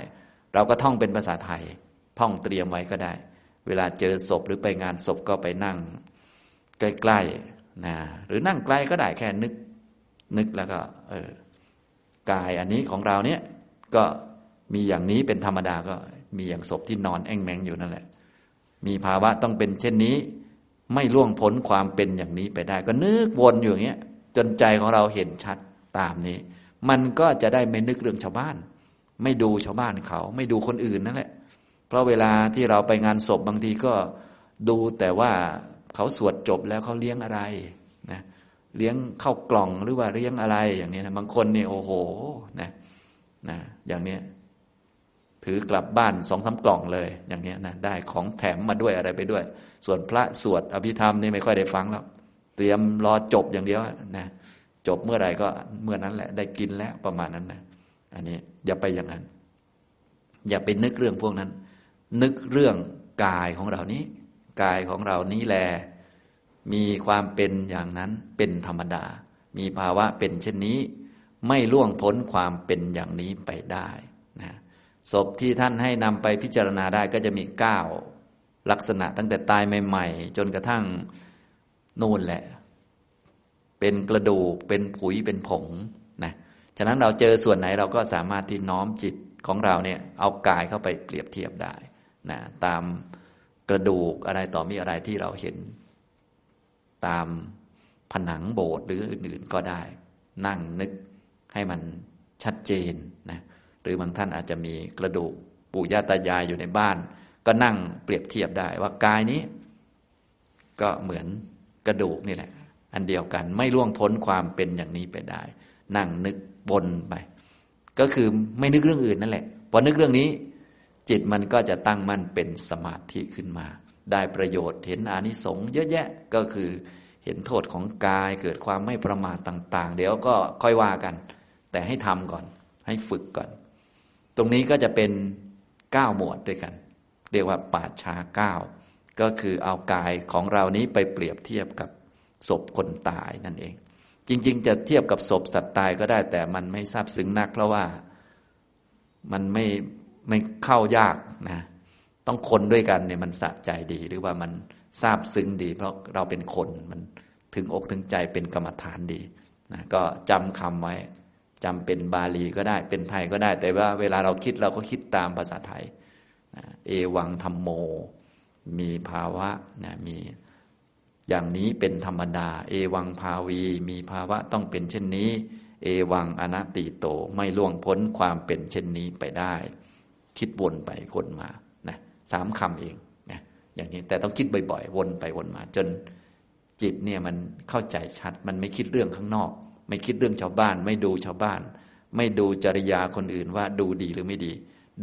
เราก็ท่องเป็นภาษาไทย ท่องเตรียมไว้ก็ได้ เวลาเจอศพหรือไปงานศพก็ไปนั่ง ใกล้ๆนะหรือนั่งไกลก็ได้แค่นึก นึกแล้วก็ เออกายอันนี้ของเราเนี่ยก็มีอย่างนี้เป็นธรรมดาก็มีอย่างศพที่นอนแอ่งแมงอยู่นั่นแหละ มีภาวะต้องเป็นเช่นนี้ ไม่ล่วงพ้นความเป็นอย่างนี้ไปได้ ก็นึกวนอยู่อย่างเงี้ย จนใจของเราเห็นชัดตามนี้ มันก็จะได้ไม่นึกเรื่องชาวบ้าน ไม่ดูชาวบ้านเขา ไม่ดูคนอื่นนั่นแหละ เพราะเวลาที่เราไปงานศพบางทีก็ดูแต่ว่าเขาสวดจบแล้วเขาเลี้ยงอะไรนะเลี้ยงเข้ากล่องหรือว่าเลี้ยงอะไรอย่างนี้นะบางคนเนี่ยโอ้โหนะนะอย่างเนี้ย ถือกลับบ้านสองสากล่องเลย อย่างนี้นะได้ของแถมมาด้วยอะไรไปด้วย ส่วนพระสวดอภิธรรมนี่ไม่ค่อยได้ฟังแล้วเตรียมรอจบอย่างเดียวนะจบเมื่อไหร่ก็เมื่อนั้นแหละ ได้กินแล้วประมาณนั้นนะอันนี้อย่าไปอย่างนั้น อย่าไปนึกเรื่องพวกนั้น นึกเรื่องกายของเรานี้ กายของเรานี้แล มีความเป็นอย่างนั้นเป็นธรรมดา มีภาวะเป็นเช่นนี้ ไม่ล่วงพ้นความเป็นอย่างนี้ไปได้ ศพที่ท่านให้นำไปพิจารณาได้ก็จะมีเก้าลักษณะตั้งแต่ตายใหม่ ๆ จนกระทั่งนู่นแหละ เป็นกระดูกเป็นผุยเป็นผงนะฉะนั้นเราเจอส่วนไหนเราก็สามารถที่น้อมจิตของเราเนี่ย เอากายเข้าไปเปรียบเทียบได้นะตามกระดูกอะไรต่อมีอะไรที่เราเห็น ตามผนังโบสถ์หรืออื่นๆก็ได้ นั่งนึกให้มันชัดเจนนะ หรือบางท่านอาจจะมีกระดูกปู่ย่าตายายอยู่ในบ้าน ก็นั่งเปรียบเทียบได้ว่ากายนี้ ก็เหมือนกระดูกนี่แหละ อันเดียวกันไม่ล่วงพ้นความเป็นอย่างนี้ไปได้ นั่งนึกบนไป ก็คือไม่นึกเรื่องอื่นนั่นแหละพอนึกเรื่องนี้ จิตมันก็จะตั้งมั่นเป็นสมาธิขึ้นมา ได้ประโยชน์เห็นอานิสงส์เยอะแยะก็คือเห็นโทษของกายเกิดความไม่ประมาทต่าง ๆ เดี๋ยวก็ค่อยว่ากัน แต่ให้ทำก่อน ให้ฝึกก่อน ตรงนี้ก็จะเป็นเก้าหมวดด้วยกัน เรียกว่าปาชาเก้าก็คือเอากายของเรานี้ไปเปรียบเทียบกับศพคนตายนั่นเอง จริง ๆ จะเทียบกับศพสัตว์ตายก็ได้ แต่มันไม่ทราบซึ้งนัก เพราะว่ามันไม่ไม่เข้ายากนะ ต้องคนด้วยกันเนี่ยมันสะใจดี หรือว่ามันทราบซึ้งดี เพราะเราเป็นคนมันถึงอกถึงใจเป็นกรรมฐานดีนะก็จำคำไว้ จำเป็นบาลีก็ได้เป็นไทยก็ได้ แต่ว่าเวลาเราคิดเราก็คิดตามภาษาไทยนะเอวังธรรมโม มีภาวะนะมีอย่างนี้เป็นธรรมดา เอวังภาวี มีภาวะต้องเป็นเช่นนี้ เอวังอนัตติโตไม่ล่วงพ้นความเป็นเช่นนี้ไปได้ คิดวนไปวนมานะสามคำเองนะอย่างนี้แต่ต้องคิดบ่อยๆ วนไปวนมา จนจิตเนี่ยมันเข้าใจชัดมันไม่คิดเรื่องข้างนอก ไม่คิดเรื่องชาวบ้าน ไม่ดูชาวบ้าน ไม่ดูจริยาคนอื่นว่าดูดีหรือไม่ดี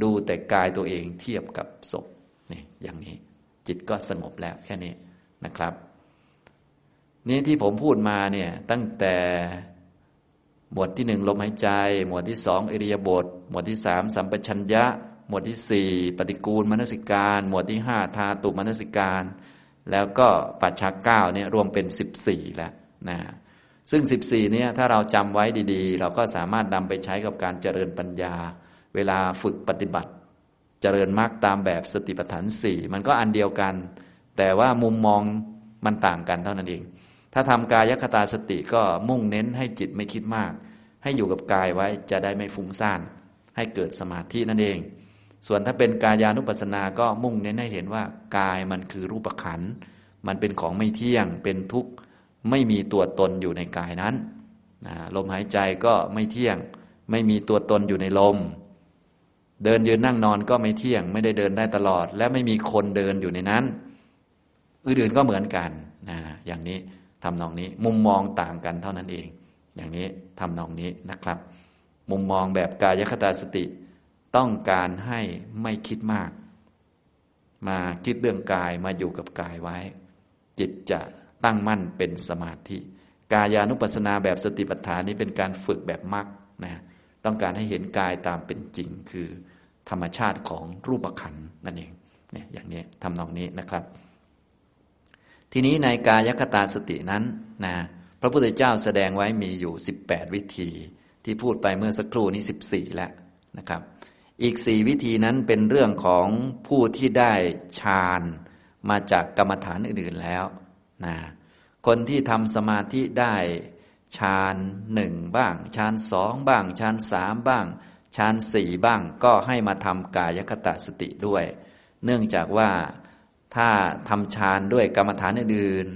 ดูแต่กายตัวเองเทียบกับศพนี่อย่างนี้ จิตก็สงบแล้วแค่นี้นะครับ นี่ที่ผมพูดมาเนี่ยตั้งแต่หมวดที่หนึ่งลมหายใจ หมวดที่สองอริยบทหมวดที่สามสัมปชัญญะ หมวดที่สี่ปฏิกูลมนสิการ หมวดที่ห้าทาตุมนสิการ แล้วก็ปัจฉาเก้าเนี่ยรวมเป็นสิบสี่แล้วนะ ซึ่งสิบสี่เนี่ยถ้าเราจำไว้ดีๆ เราก็สามารถนำไปใช้กับการเจริญปัญญา เวลาฝึกปฏิบัติ เจริญมรรคตามแบบสติปัฏฐานสี่มันก็อันเดียวกัน แต่ว่ามุมมองมันต่างกันเท่านั้นเอง ถ้าทำกายคตาสติก็มุ่งเน้นให้จิตไม่คิดมาก ให้อยู่กับกายไว้จะได้ไม่ฟุ้งซ่าน ให้เกิดสมาธินั่นเอง ส่วนถ้าเป็นกายานุปัสสนา ก็มุ่งเน้นให้เห็นว่ากายมันคือรูปขัน มันเป็นของไม่เที่ยง เป็นทุกข์ ไม่มีตัวตนอยู่ในกายนั้นลมหายใจก็ไม่เที่ยง ไม่มีตัวตนอยู่ในลม เดินยืนนั่งนอนก็ไม่เที่ยง ไม่ได้เดินได้ตลอด และไม่มีคนเดินอยู่ในนั้น อื่นๆก็เหมือนกันนะอย่างนี้ทำนองนี้ มุมมองต่างกันเท่านั้นเอง อย่างนี้ทำนองนี้นะครับ มุมมองแบบกายคตาสติ ต้องการให้ไม่คิดมาก มาคิดเรื่องกายมาอยู่กับกายไว้ จิตจะ ตั้งมั่นเป็นสมาธิ กายานุปัสสนาแบบสติปัฏฐานนี้เป็นการฝึกแบบมรรคนะต้องการให้เห็นกายตามเป็นจริงคือ ธรรมชาติของรูปขันนั่นเองเนี่ยอย่างนี้ทำนองนี้นะครับ ทีนี้ในกายคตาสตินั้นนะพระพุทธเจ้าแสดงไว้มีอยู่ 18 วิธี ที่พูดไปเมื่อสักครู่นี้ 14 แล้วนะครับ อีกสี่วิธีนั้นเป็นเรื่องของผู้ที่ได้ฌานมาจากกรรมฐานอื่นๆแล้ว นะคนที่ทำสมาธิได้ฌานหนึ่งบ้างฌานสองบ้างฌานสามบ้างฌานสี่บ้างก็ให้มาทำกายคตาสติด้วย เนื่องจากว่าถ้าทำฌานด้วยกรรมฐานอื่น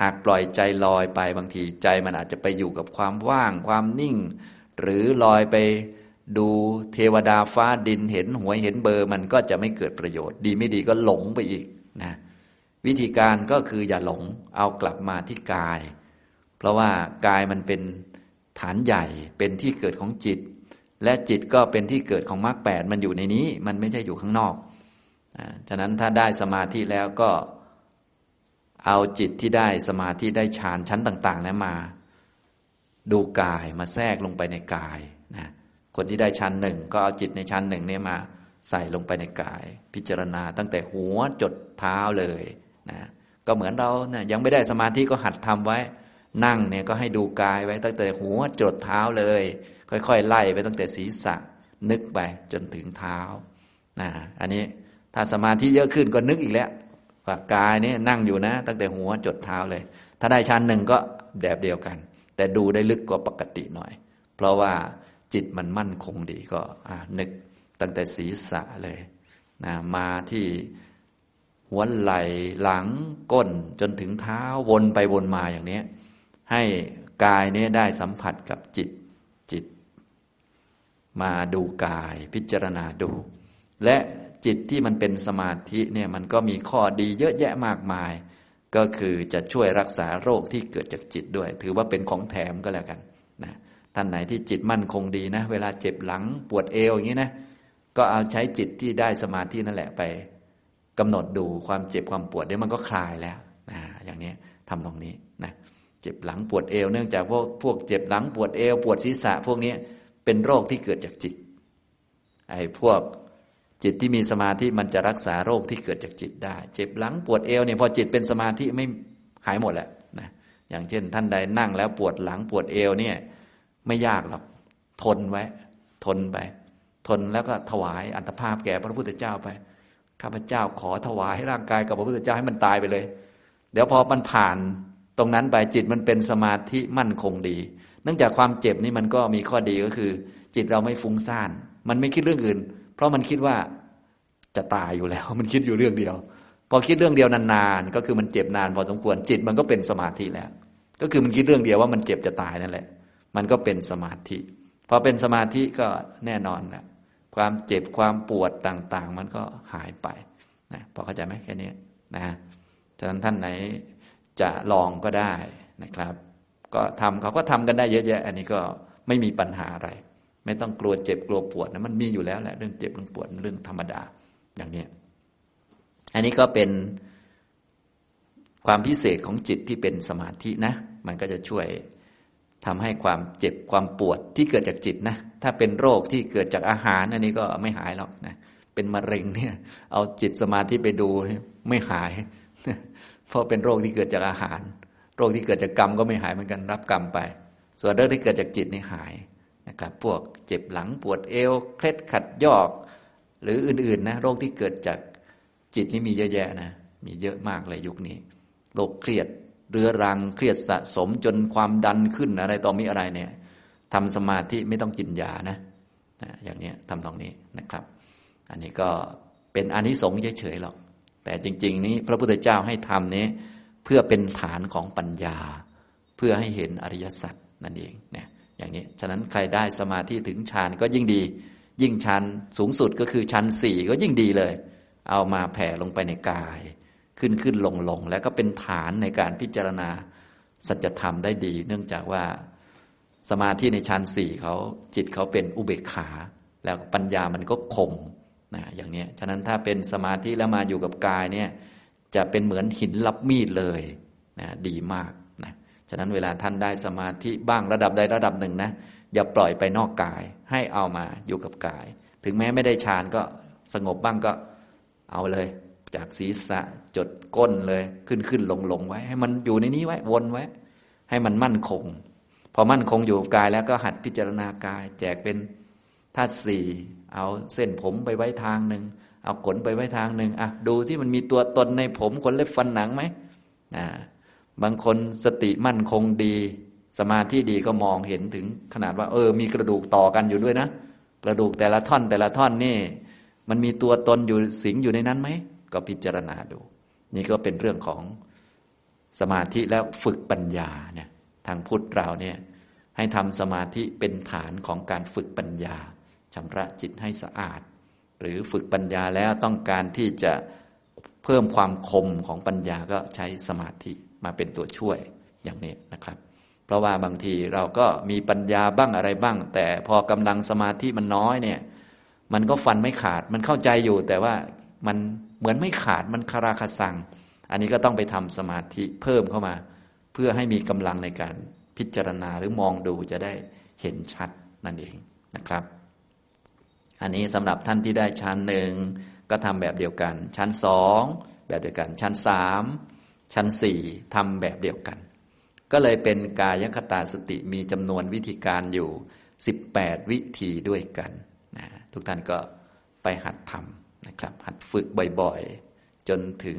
หากปล่อยใจลอยไปบางทีใจมันอาจจะไปอยู่กับความว่างความนิ่ง หรือลอยไปดูเทวดาฟ้าดินเห็นหวยเห็นเบอร์มันก็จะไม่เกิดประโยชน์ ดีไม่ดีก็หลงไปอีกนะ วิธีการก็คืออย่าหลงเอากลับมาที่กาย เพราะว่ากายมันเป็นฐานใหญ่เป็นที่เกิดของจิต และจิตก็เป็นที่เกิดของมรรคแปดมันอยู่ในนี้ มันไม่ใช่อยู่ข้างนอกฉะนั้นถ้าได้สมาธิแล้วก็เอาจิตที่ได้สมาธิได้ฌานชั้นต่างๆนั้นมา ดูกายมาแทรกลงไปในกายนะคนที่ได้ชั้นหนึ่งก็เอาจิตในชั้นหนึ่งนี้มาใส่ลงไปในกาย พิจารณาตั้งแต่หัวจดเท้าเลย นะก็เหมือนเราเนะยังไม่ได้สมาธิก็หัดทำไว้ นั่งเนี่ยก็ให้ดูกายไว้ตั้งแต่หัวจดเท้าเลย ค่อยๆไล่ไปตั้งแต่ศีรษะนึกไปจนถึงเท้านะอันนี้ถ้าสมาธิเยอะขึ้นก็นึกอีกแล้วว่ากายนี่นั่งอยู่นะ ตั้งแต่หัวจดเท้าเลย ถ้าได้ชั้นหนึ่งก็แบบเดียวกัน แต่ดูได้ลึกกว่าปกติหน่อย เพราะว่าจิตมันมั่นคงดีก็นึกตั้งแต่ศีรษะเลยนะมาที่ หัวไหล่หลังก้นจนถึงเท้าวนไปวนมาอย่างนี้ให้กายนี้ได้สัมผัสกับจิตจิต มาดูกายพิจารณาดู และจิตที่มันเป็นสมาธิเนี่ยมันก็มีข้อดีเยอะแยะมากมาย ก็คือจะช่วยรักษาโรคที่เกิดจากจิตด้วย ถือว่าเป็นของแถมก็แล้วกันนะท่านไหนที่จิตมั่นคงดีนะ เวลาเจ็บหลังปวดเอวอย่างนี้นะก็เอาใช้จิตที่ได้สมาธินั่นแหละไป กำหนดดูความเจ็บความปวดเดี๋ยวมันก็คลายแล้วนะอย่างนี้ทำตรงนี้นะเจ็บหลังปวดเอวเนื่องจากพวกพวกเจ็บหลังปวดเอว ปวดศีรษะ พวกนี้เป็นโรคที่เกิดจากจิตไอ้พวกจิตที่มีสมาธิมันจะรักษาโรคที่เกิดจากจิตได้ เจ็บหลังปวดเอวเนี่ยพอจิตเป็นสมาธิไม่หายหมดแหละนะอย่างเช่น ท่านใดนั่งแล้วปวดหลังปวดเอวเนี่ยไม่ยากหรอกทนไว้ ทนไป ทนแล้วก็ถวายอัตภาพแก่พระพุทธเจ้าไป ข้าพเจ้าขอถวายร่างกายกับพระพุทธเจ้าให้มันตายไปเลย เดี๋ยวพอมันผ่านตรงนั้นไปจิตมันเป็นสมาธิมั่นคงดี เนื่องจากความเจ็บนี่มันก็มีข้อดีก็คือ จิตเราไม่ฟุ้งซ่าน มันไม่คิดเรื่องอื่น เพราะมันคิดว่าจะตายอยู่แล้ว มันคิดอยู่เรื่องเดียว พอคิดเรื่องเดียวนานๆก็คือมันเจ็บนานพอสมควรจิตมันก็เป็นสมาธิแล้ว ก็คือมันคิดเรื่องเดียวว่ามันเจ็บจะตายนั่นแหละ มันก็เป็นสมาธิพอเป็นสมาธิก็แน่นอนนะ ความเจ็บความปวดต่าง ๆ มันก็หายไปนะพอเข้าใจไหมแค่นี้นะฉะนั้นท่านไหนจะลองก็ได้นะครับ ก็ทำเขาก็ทำกันได้เยอะแยะ อันนี้ก็ไม่มีปัญหาอะไร ไม่ต้องกลัวเจ็บกลัวปวดนะมันมีอยู่แล้วแหละเรื่องเจ็บเรื่องปวดเรื่องธรรมดาอย่างนี้อันนี้ก็เป็นความพิเศษของจิตที่เป็นสมาธินะ มันก็จะช่วย ทำให้ความเจ็บความปวดที่เกิดจากจิตนะ ถ้าเป็นโรคที่เกิดจากอาหารอันนี้ก็ไม่หายหรอกนะ เป็นมะเร็งเนี่ย เอาจิตสมาธิไปดูไม่หาย เพราะเป็นโรคที่เกิดจากอาหาร โรคที่เกิดจากกรรมก็ไม่หายเหมือนกันรับกรรมไป ส่วนเรื่องที่เกิดจากจิตนี่หายนะครับ พวกเจ็บหลังปวดเอวเคล็ดขัดยอก หรืออื่นๆนะโรคที่เกิดจากจิตนี่มีเยอะแยะนะมีเยอะมากเลยยุคนี้โรคเครียด เรื้อรังเครียดสะสมจนความดันขึ้นอะไรต่อมีอะไรเนี่ยทำสมาธิไม่ต้องกินยานะอย่างนี้ทำตรงนี้นะครับ อันนี้ก็เป็นอนิสงส์เฉยๆหรอก แต่จริง ๆ นี้พระพุทธเจ้าให้ทำนี้ เพื่อเป็นฐานของปัญญา เพื่อให้เห็นอริยสัจนั่นเองเนี่ยอย่างนี้ฉะนั้นใครได้สมาธิถึงฌานก็ยิ่งดี ยิ่งฌานสูงสุดก็คือฌานสี่ก็ยิ่งดีเลย เอามาแผ่ลงไปในกาย ขึ้นขึ้นลงลงแล้วก็เป็นฐานในการพิจารณาสัจธรรมได้ดี เนื่องจากว่าสมาธิในฌานสี่เขาจิตเขาเป็นอุเบกขา แล้วปัญญามันก็คมนะอย่างนี้ฉะนั้นถ้าเป็นสมาธิแล้วมาอยู่กับกายเนี่ยจะเป็นเหมือนหินรับมีดเลยนะดีมากนะฉะนั้นเวลาท่านได้สมาธิบ้างระดับใดระดับหนึ่งนะอย่าปล่อยไปนอกกายให้เอามาอยู่กับกาย ถึงแม้ไม่ได้ฌานก็สงบบ้างก็เอาเลย จากศีรษะจดก้นเลยขึ้นขึ้นลงลงไว้ ให้มันอยู่ในนี้ไว้วนไว้ ให้มันมั่นคง พอมั่นคงอยู่กับกายแล้วก็หัดพิจารณากาย แจกเป็นธาตุสี่เอาเส้นผมไปไว้ทางหนึ่งเอาขนไปไว้ทางหนึ่งอะดูที่มันมีตัวตนในผมขนเล็บฟันหนังไหมอ่าบางคนสติมั่นคงดี สมาธิดีก็มองเห็นถึงขนาดว่า เออ มีกระดูกต่อกันอยู่ด้วยนะ กระดูกแต่ละท่อนแต่ละท่อนนี่ มันมีตัวตนอยู่สิงอยู่ในนั้นไหม ก็พิจารณาดู นี่ก็เป็นเรื่องของสมาธิแล้วฝึกปัญญาเนี่ยทางพุทธเราเนี่ยให้ทำสมาธิเป็นฐานของการฝึกปัญญาชำระจิตให้สะอาด หรือฝึกปัญญาแล้วต้องการที่จะเพิ่มความคมของปัญญาก็ใช้สมาธิมาเป็นตัวช่วยอย่างนี้นะครับ เพราะว่าบางทีเราก็มีปัญญาบ้างอะไรบ้าง แต่พอกำลังสมาธิมันน้อยเนี่ย มันก็ฟันไม่ขาดมันเข้าใจอยู่ แต่ว่ามัน เหมือนไม่ขาดมันคาราคาสัง อันนี้ก็ต้องไปทำสมาธิเพิ่มเข้ามา เพื่อให้มีกำลังในการพิจารณาหรือมองดูจะได้เห็นชัดนั่นเองนะครับ อันนี้สำหรับท่านที่ได้ชั้นหนึ่งก็ทำแบบเดียวกัน ชั้นสองแบบเดียวกัน ชั้นสามชั้นสี่ทำแบบเดียวกัน ก็เลยเป็นกายคตาสติมีจำนวนวิธีการอยู่สิบแปดวิธีด้วยกันนะทุกท่านก็ไปหัดทำ ครับ หัดฝึกบ่อยๆ จนถึง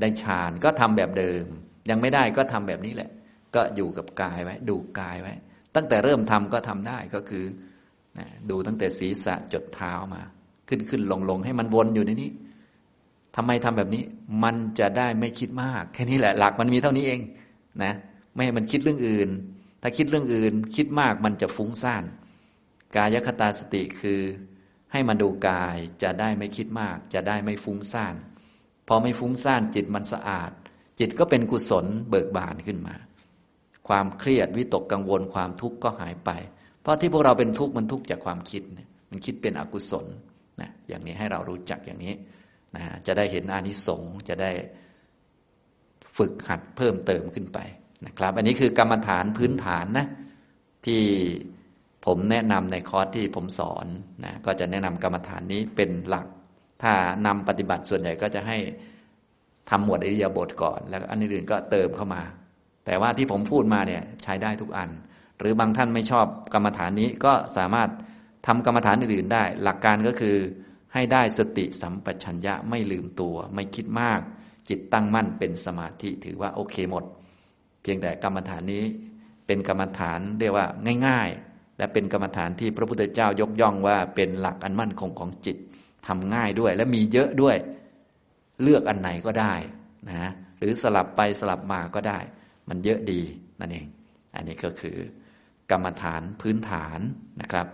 ได้ฌานก็ทำแบบเดิม ยังไม่ได้ก็ทำแบบนี้แหละ ก็อยู่กับกายไว้ ดูกายไว้ ตั้งแต่เริ่มทำก็ทำได้ก็คือนะดูตั้งแต่ศีรษะจดเท้ามา ขึ้นขึ้นลงลงให้มันวนอยู่ในนี้ทำไมทำแบบนี้ มันจะได้ไม่คิดมาก แค่นี้แหละ หลักมันมีเท่านี้เองนะ ไม่ให้มันคิดเรื่องอื่น ถ้าคิดเรื่องอื่น คิดมากมันจะฟุ้งซ่าน กายคตาสติคือ ให้มาดูกายจะได้ไม่คิดมาก จะได้ไม่ฟุ้งซ่านพอไม่ฟุ้งซ่านจิตมันสะอาด จิตก็เป็นกุศลเบิกบานขึ้นมา ความเครียดวิตกกังวลความทุกข์ก็หายไป เพราะที่พวกเราเป็นทุกข์มันทุกข์จากความคิด มันคิดเป็นอกุศลนะอย่างนี้ให้เรารู้จักอย่างนี้นะจะได้เห็นอานิสงส์จะได้ฝึกหัดเพิ่มเติมขึ้นไปนะครับ อันนี้คือกรรมฐานพื้นฐานนะที่ ผมแนะนำในคอร์สที่ผมสอนนะก็จะแนะนำกรรมฐานนี้เป็นหลัก ถ้านำปฏิบัติส่วนใหญ่ก็จะให้ทำหมวดอิริยาบถก่อน แล้วอันอื่นก็เติมเข้ามา แต่ว่าที่ผมพูดมาเนี่ยใช้ได้ทุกอัน หรือบางท่านไม่ชอบกรรมฐานนี้ก็สามารถทำกรรมฐานอื่นๆได้ หลักการก็คือให้ได้สติสัมปชัญญะไม่ลืมตัว ไม่คิดมาก จิตตั้งมั่นเป็นสมาธิถือว่าโอเคหมด เพียงแต่กรรมฐานนี้เป็นกรรมฐานเรียกว่าง่าย ๆ และเป็นกรรมฐานที่พระพุทธเจ้ายกย่องว่าเป็นหลักอันมั่นคงของจิตทำง่ายด้วย และมีเยอะด้วย เลือกอันไหนก็ได้นะหรือสลับไปสลับมาก็ได้ มันเยอะดีนั่นเอง อันนี้ก็คือกรรมฐานพื้นฐานนะครับ